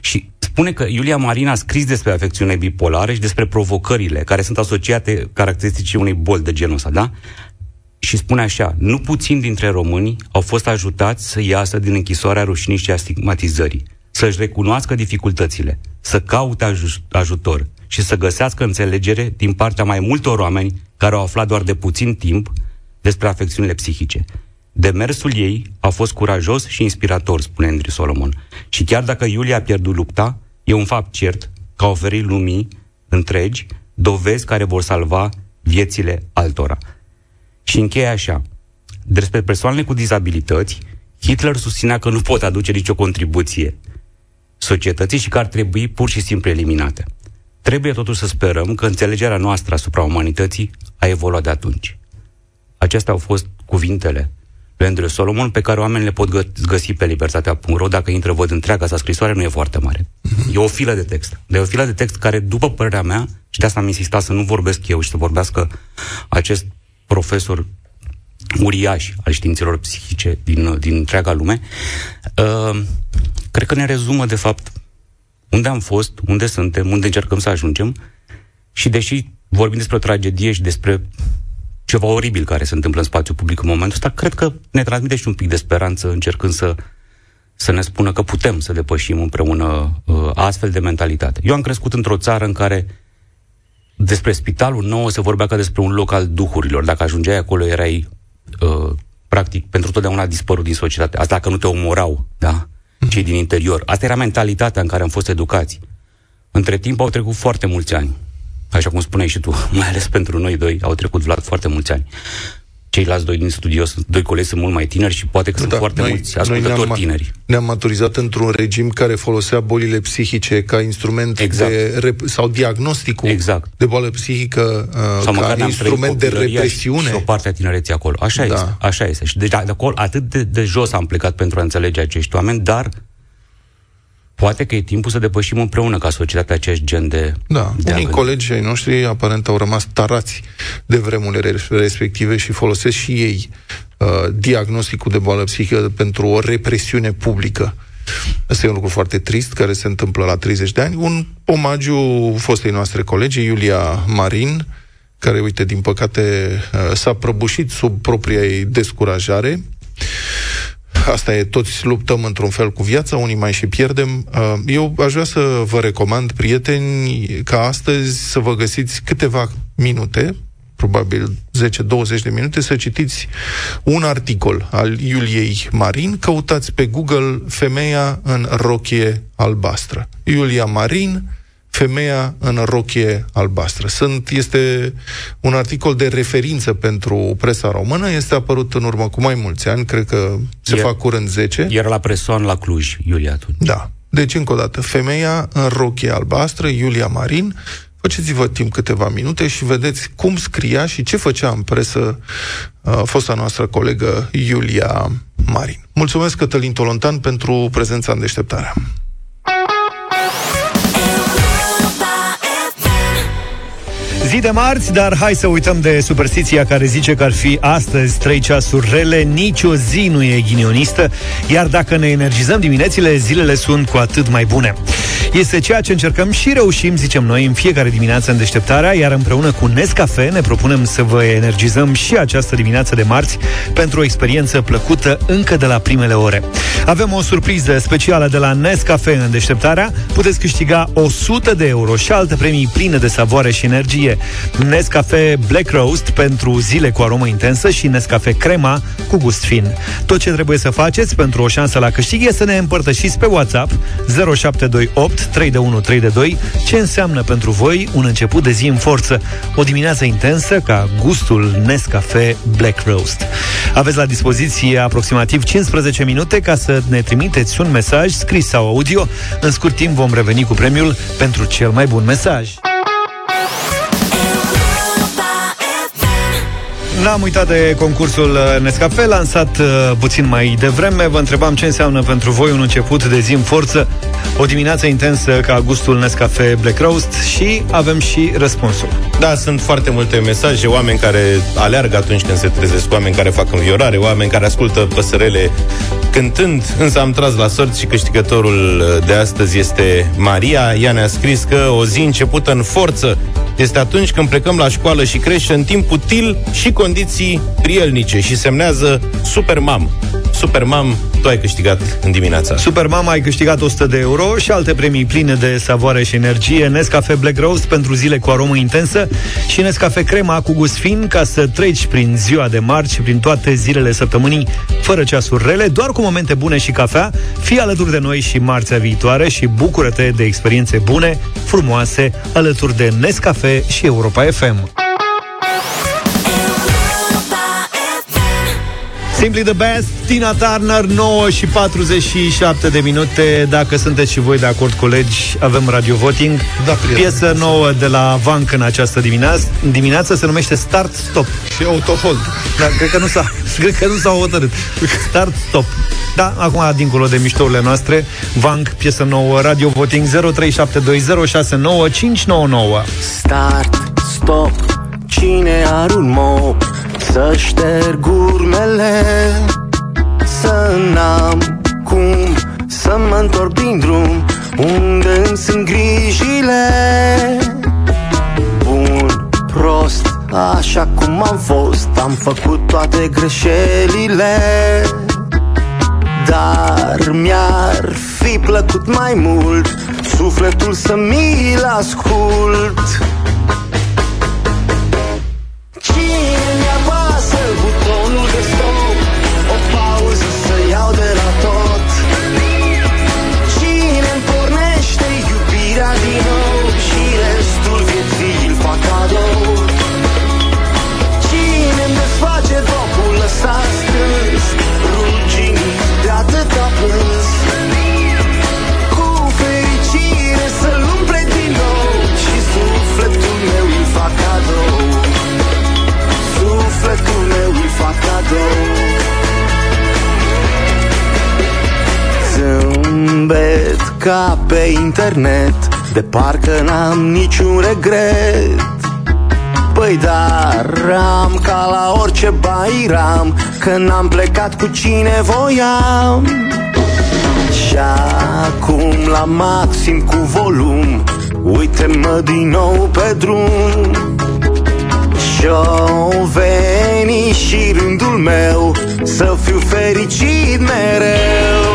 Și spune că Iulia Marina a scris despre afecțiune bipolare și despre provocările care sunt asociate caracteristicii unei boli de genul ăsta, da? Și spune așa, nu puțin dintre români au fost ajutați să iasă din închisoarea rușinii și a stigmatizării, să-și recunoască dificultățile, să caute aj- ajutor și să găsească înțelegere din partea mai multor oameni care au aflat doar de puțin timp despre afecțiunile psihice. Demersul ei a fost curajos și inspirator, spune Andrew Solomon. Și chiar dacă Iulia a pierdut lupta, e un fapt cert că a oferit lumii întregi dovezi care vor salva viețile altora. Și încheie așa. Despre persoanele cu dizabilități, Hitler susținea că nu pot aduce nicio contribuție societății și că ar trebui pur și simplu eliminate. Trebuie totuși să sperăm că înțelegerea noastră asupra umanității a evoluat de atunci. Acestea au fost cuvintele lui Andrew Solomon, pe care oamenii le pot gă- găsi pe libertatea.ro. Dacă intră, văd întreaga sa scrisoare, nu e foarte mare. E o filă de text. Dar e o filă de text care, după părerea mea, și de asta am insistat să nu vorbesc eu și să vorbească acest profesor uriaș al științelor psihice din, din întreaga lume, uh, cred că ne rezumă, de fapt, unde am fost, unde suntem, unde încercăm să ajungem și deși vorbim despre o tragedie și despre ceva oribil care se întâmplă în spațiu public în momentul ăsta, cred că ne transmite și un pic de speranță încercând să, să ne spună că putem să depășim împreună uh, astfel de mentalitate. Eu am crescut într-o țară în care despre spitalul nou se vorbea ca despre un loc al duhurilor. Dacă ajungeai acolo, erai uh, practic pentru totdeauna dispărut din societate. Asta dacă nu te omorau, da? Cei din interior. Asta era mentalitatea în care am fost educați. Între timp au trecut foarte mulți ani. Așa cum spuneai și tu, mai ales pentru noi doi, au trecut, Vlad, foarte mulți ani. Ceilalți doi din studio, sunt, doi colegi sunt mult mai tineri și poate că sunt Da, foarte noi- mulți noi ascultători ne-am- tineri. Ne-am maturizat într-un regim care folosea bolile psihice ca instrument Exact. de rep- sau diagnosticul exact. de boală psihică uh, Sau măcar ca ne-am trăit instrument de copilăria represiune. Și, și o parte a tinereții acolo. Așa Da. este. Așa este. Și deci de acolo atât de, de jos am plecat pentru a înțelege acești oameni, dar poate că e timpul să depășim împreună ca societate acest gen de, Da, de unii a colegi ai noștri aparent au rămas tarați de vremurile res- respective și folosesc și ei uh, diagnosticul de boală psihică pentru o represiune publică. Asta e un lucru foarte trist care se întâmplă la 30 de ani. Un omagiu fostei noastre colegi, Iulia Marin, care, uite, din păcate uh, s-a prăbușit sub propria ei descurajare. Asta e, toți luptăm într-un fel cu viața, unii mai și pierdem. Uh, Eu aș vrea să vă recomand, prieteni, ca astăzi să vă găsiți câteva minute, probabil 10-20 de minute, să citiți un articol al Iuliei Marin. Căutați pe Google Femeia în rochie albastră. Iulia Marin, Femeia în rochie albastră. Sunt, este un articol de referință pentru presa română, este apărut în urmă cu mai mulți ani, cred că se E- fac curând 10. Era la presoan la Cluj, Iulia, atunci. Da. Deci, încă o dată, femeia în rochie albastră, Iulia Marin, faceți-vă timp câteva minute și vedeți cum scria și ce făcea în presă uh, fosta noastră colegă Iulia Marin. Mulțumesc, Cătălin Tolontan, pentru prezența în deșteptarea. Zi de marți, dar hai să uităm de superstiția care zice că ar fi astăzi trei ceasuri rele, nicio zi nu e ghinionistă, iar dacă ne energizăm diminețile, zilele sunt cu atât mai bune. Este ceea ce încercăm și reușim, zicem noi, în fiecare dimineață în deșteptarea, iar împreună cu Nescafe ne propunem să vă energizăm și această dimineață de marți pentru o experiență plăcută încă de la primele ore. Avem o surpriză specială de la Nescafe în deșteptarea. Puteți câștiga 100 de euro și alte premii pline de savoare și energie. Nescafe Black Roast pentru zile cu aromă intensă și Nescafe Crema cu gust fin. Tot ce trebuie să faceți pentru o șansă la câștig e să ne împărtășiți pe WhatsApp 0728 3 de 1 3 de 2 ce înseamnă pentru voi un început de zi în forță, o dimineață intensă ca gustul Nescafe Black Roast. Aveți la dispoziție aproximativ 15 minute ca să ne trimiteți un mesaj scris sau audio. În scurt timp vom reveni cu premiul pentru cel mai bun mesaj. N-am uitat de concursul uh, Nescafe, lansat uh, puțin mai devreme. Vă întrebam ce înseamnă pentru voi un început de zi în forță, o dimineață intensă ca gustul Nescafe Black Roast și avem și răspunsul. Da, sunt foarte multe mesaje, oameni care aleargă atunci când se trezesc, oameni care fac înviorare, oameni care ascultă păsărele cântând, însă am tras la sort și câștigătorul de astăzi este Maria. Ea ne-a scris că o zi începută în forță este atunci când plecăm la școală și crește în timp util și condiții prielnice și semnează Supermam. Supermam, tu ai câștigat în dimineața. Supermama ai câștigat 100 de euro și alte premii pline de savoare și energie, Nescafe Black Roast pentru zile cu aromă intensă și Nescafe Crema cu gust fin ca să treci prin ziua de marți și prin toate zilele săptămânii fără ceasuri rele, doar cu momente bune și cafea. Fii alături de noi și marțea viitoare și bucură-te de experiențe bune, frumoase, alături de Nescafe și Europa FM. Simply the best, Tina Turner, 9 și 47 de minute. Dacă sunteți și voi de acord, colegi, avem radio voting. Da, prieten. Piesă nouă de la Vanc în această dimineață. Dimineață se numește Start Stop. Și autohold. Da, cred că nu s-a, cred că nu s-au hotărât. Start Stop. Da, acum, dincolo de miștourile noastre, Vanc, piesă nouă, radio voting 0372069599. Start, stop Cine are un mop Să șterg urmele Să n-am cum Să mă întorc din drum Unde sunt grijile. Bun așa cum am fost Am făcut toate greșelile. Dar mi-ar fi plăcut mai mult Sufletul să mi-l ascult din nou? Și restul vieții îl fac cadou ca pe internet De parcă n-am niciun regret. Păi dar am ca la orice bairam Că n-am plecat cu cine voiam. Și acum la maxim cu volum Uite-mă din nou pe drum. Și-o veni și rândul meu Să fiu fericit mereu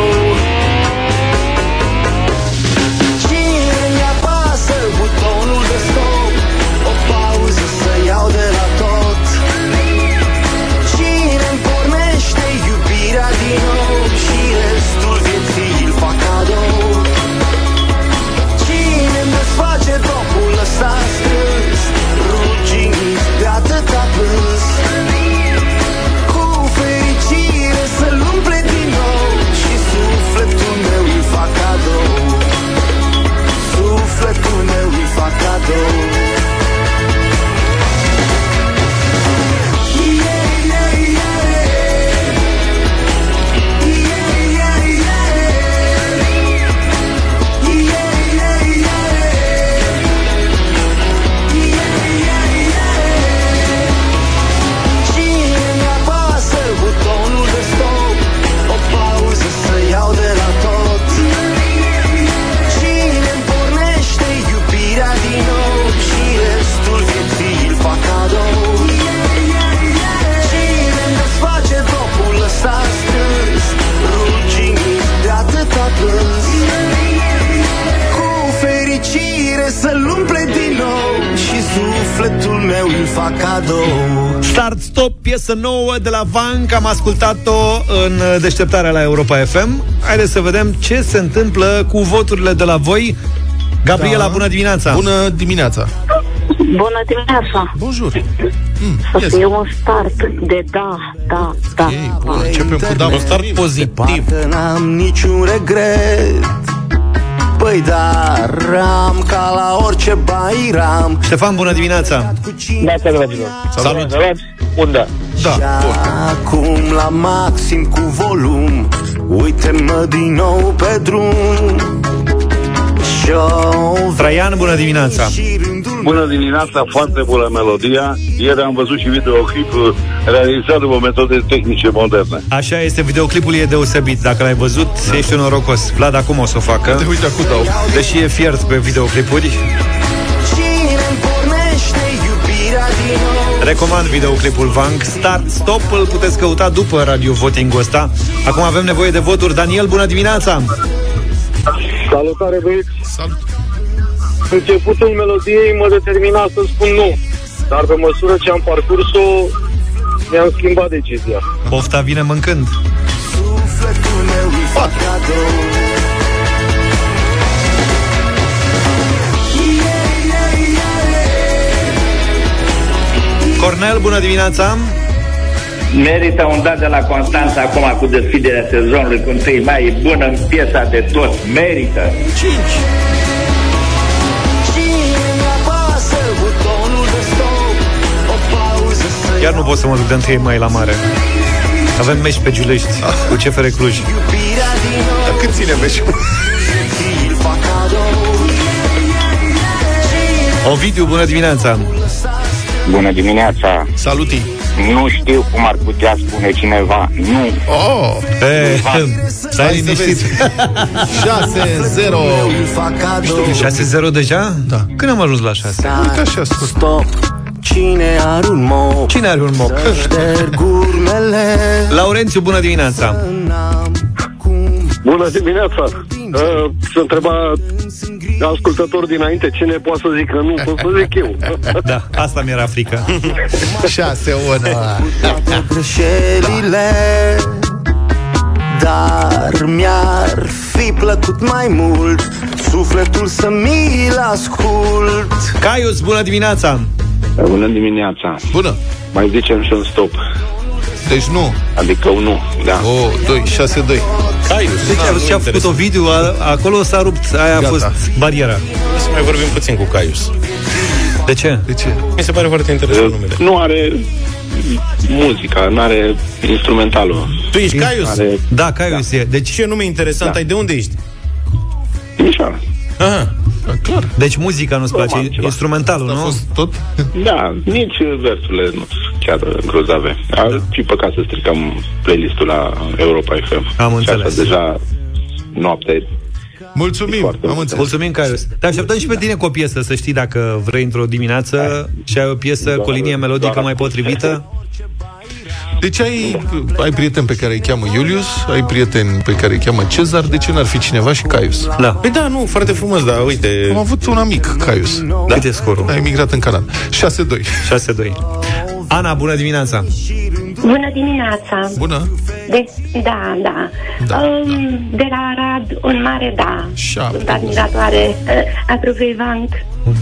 piesă nouă de la Vanc Am ascultat-o în deșteptarea la Europa FM Haideți să vedem ce se întâmplă cu voturile de la voi Gabriela, Da. bună dimineața Bună dimineața! Bună dimineața! Bonjour! Să fie un start de da, da, da. Începem cu da, un start pozitiv. Parcă n-am niciun regret Păi dar am ca la orice bairam Ștefan, bună dimineața Neața, dragilor. Salut. Salut. Un da. Da, acum la maxim cu volum Uite-mă din nou pe drum Și-o Traian, bună dimineața Bună dimineața, foarte bună melodia. Ieri am văzut și videoclipul realizat după metode tehnice moderne. Așa este, videoclipul e deosebit Dacă l-ai văzut, da. ești un norocos Vlad acum o să o facă De uite, acum dau. Deși e fiert pe videoclipuri Recomand videoclipul Vank Start Stop, îl puteți căuta după radio voting ăsta. Acum avem nevoie de voturi. Daniel, bună dimineața! Salutare, băieți! Salut! Începutul melodiei mă determina să spun nu, dar pe măsură ce am parcurs-o, mi-am schimbat decizia. Pofta vine mâncând! 4. Cornel, bună dimineața Merită un dat de la Constanța acum cu deschiderea sezonului cu 1 mai. E bună în piesa de tot. Merită. 5 Cine-mi apasă butonul de stop O pauză să Chiar nu pot să mă duc de întâi mai la mare Avem meci pe Giulești Cu CFR Cluj iubirea din nou Dar cât ține meciul? Îl fac cadou Ovidiu, bună dimineața Bună dimineața! Saluti! Nu știu cum ar putea spune cineva. Nu! Oh! E, stai Hai să liniștit vezi. 6-0 6-0 deja? Da. Când am ajuns la 6? Uite așa scurt. Stop Cine are un mop Cine are un mop? Să șterg urmele Laurențiu, bună dimineața! Bună dimineața! Uh, să întreba ascultător dinainte cine poate să zică nu, pot să zic eu. Da, asta mi-era frică. Șase una. toate greșelile Dar mi-ar fi plăcut mai mult Sufletul să mi-l ascult Caius, bună dimineața! Bună dimineața. Bună. Mai zicem și un stop. Deci nu. Adică un nu, da. O, 2, 6, 2. Caius. Deci Na, nu ce a făcut interesant. Ovidiu, a, acolo s-a rupt, aia a Gata. fost bariera. Să mai vorbim puțin cu Caius. De ce? De ce? Mi se pare foarte interesant numele. Nu are muzica, nu are instrumentalul. Tu ești Caius? Are Da, Caius e. Deci, Ce nume interesant Da. ai? De unde ești? Timișoara. Aha. Clar. deci muzica nu-ți place, Roman ceva. instrumentalul, A nu? fost tot? Da, nici versurile nu sunt chiar grozave. Ar fi păcat să stricăm playlistul la Europa FM. Am Și înțeles. asta deja noapte. Mulțumim, Foarte am mult. înțeles. Mulțumim, Caius. Te așteptăm și pe tine cu o piesă, să știi dacă vrei într-o dimineață și ai o piesă cu o linie melodică mai potrivită. Deci ai, ai prieten pe care îi cheamă Iulius, ai prieten pe care îi cheamă Cezar, de ce n-ar fi cineva și Caius? Da. Păi da, nu, foarte frumos, dar uite... Am avut un amic, Caius. Da. Cât e scorul? A emigrat în Canada. 6-2. 6-2. Ana, bună dimineața! Bună dimineața! Bună. De, da, da. Da, um, De la Arad, un mare da. Șapte. Sunt admiratoare. Uh, Aprove Vanc.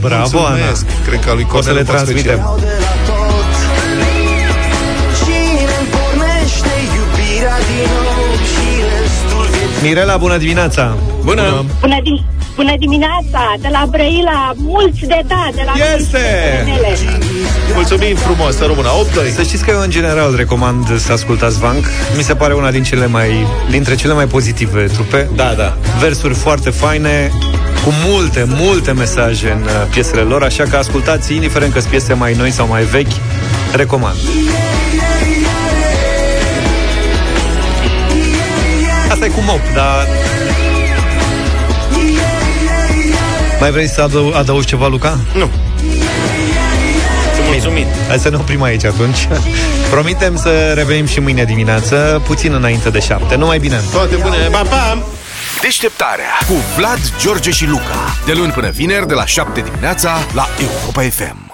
Bravo, Mulțumesc. Ana! Cred că a lui O să le Cornel în mod transmitem. special. Mirela, bună dimineața! Bună! Bună, di- bună dimineața! De la Brăila, mulți de da, de la Este! mele. Mulțumim frumos, să rămână 8 Să știți că eu în general recomand să ascultați Vank. Mi se pare una din cele mai, dintre cele mai pozitive trupe. Da, da. Versuri foarte faine, cu multe, multe mesaje în uh, piesele lor, așa că ascultați, indiferent că sunt piese mai noi sau mai vechi, recomand. Asta e cu mop, dar... Mai vrei să adău- adaugi ceva, Luca? Nu. Sunt mulțumit. Hai să ne oprim aici atunci. Promitem să revenim și mâine dimineață, puțin înainte de șapte. Numai bine! Toate bune, Pa, pa! Deșteptarea cu Vlad, George și Luca. De luni până vineri, de la 7 dimineața, la Europa FM.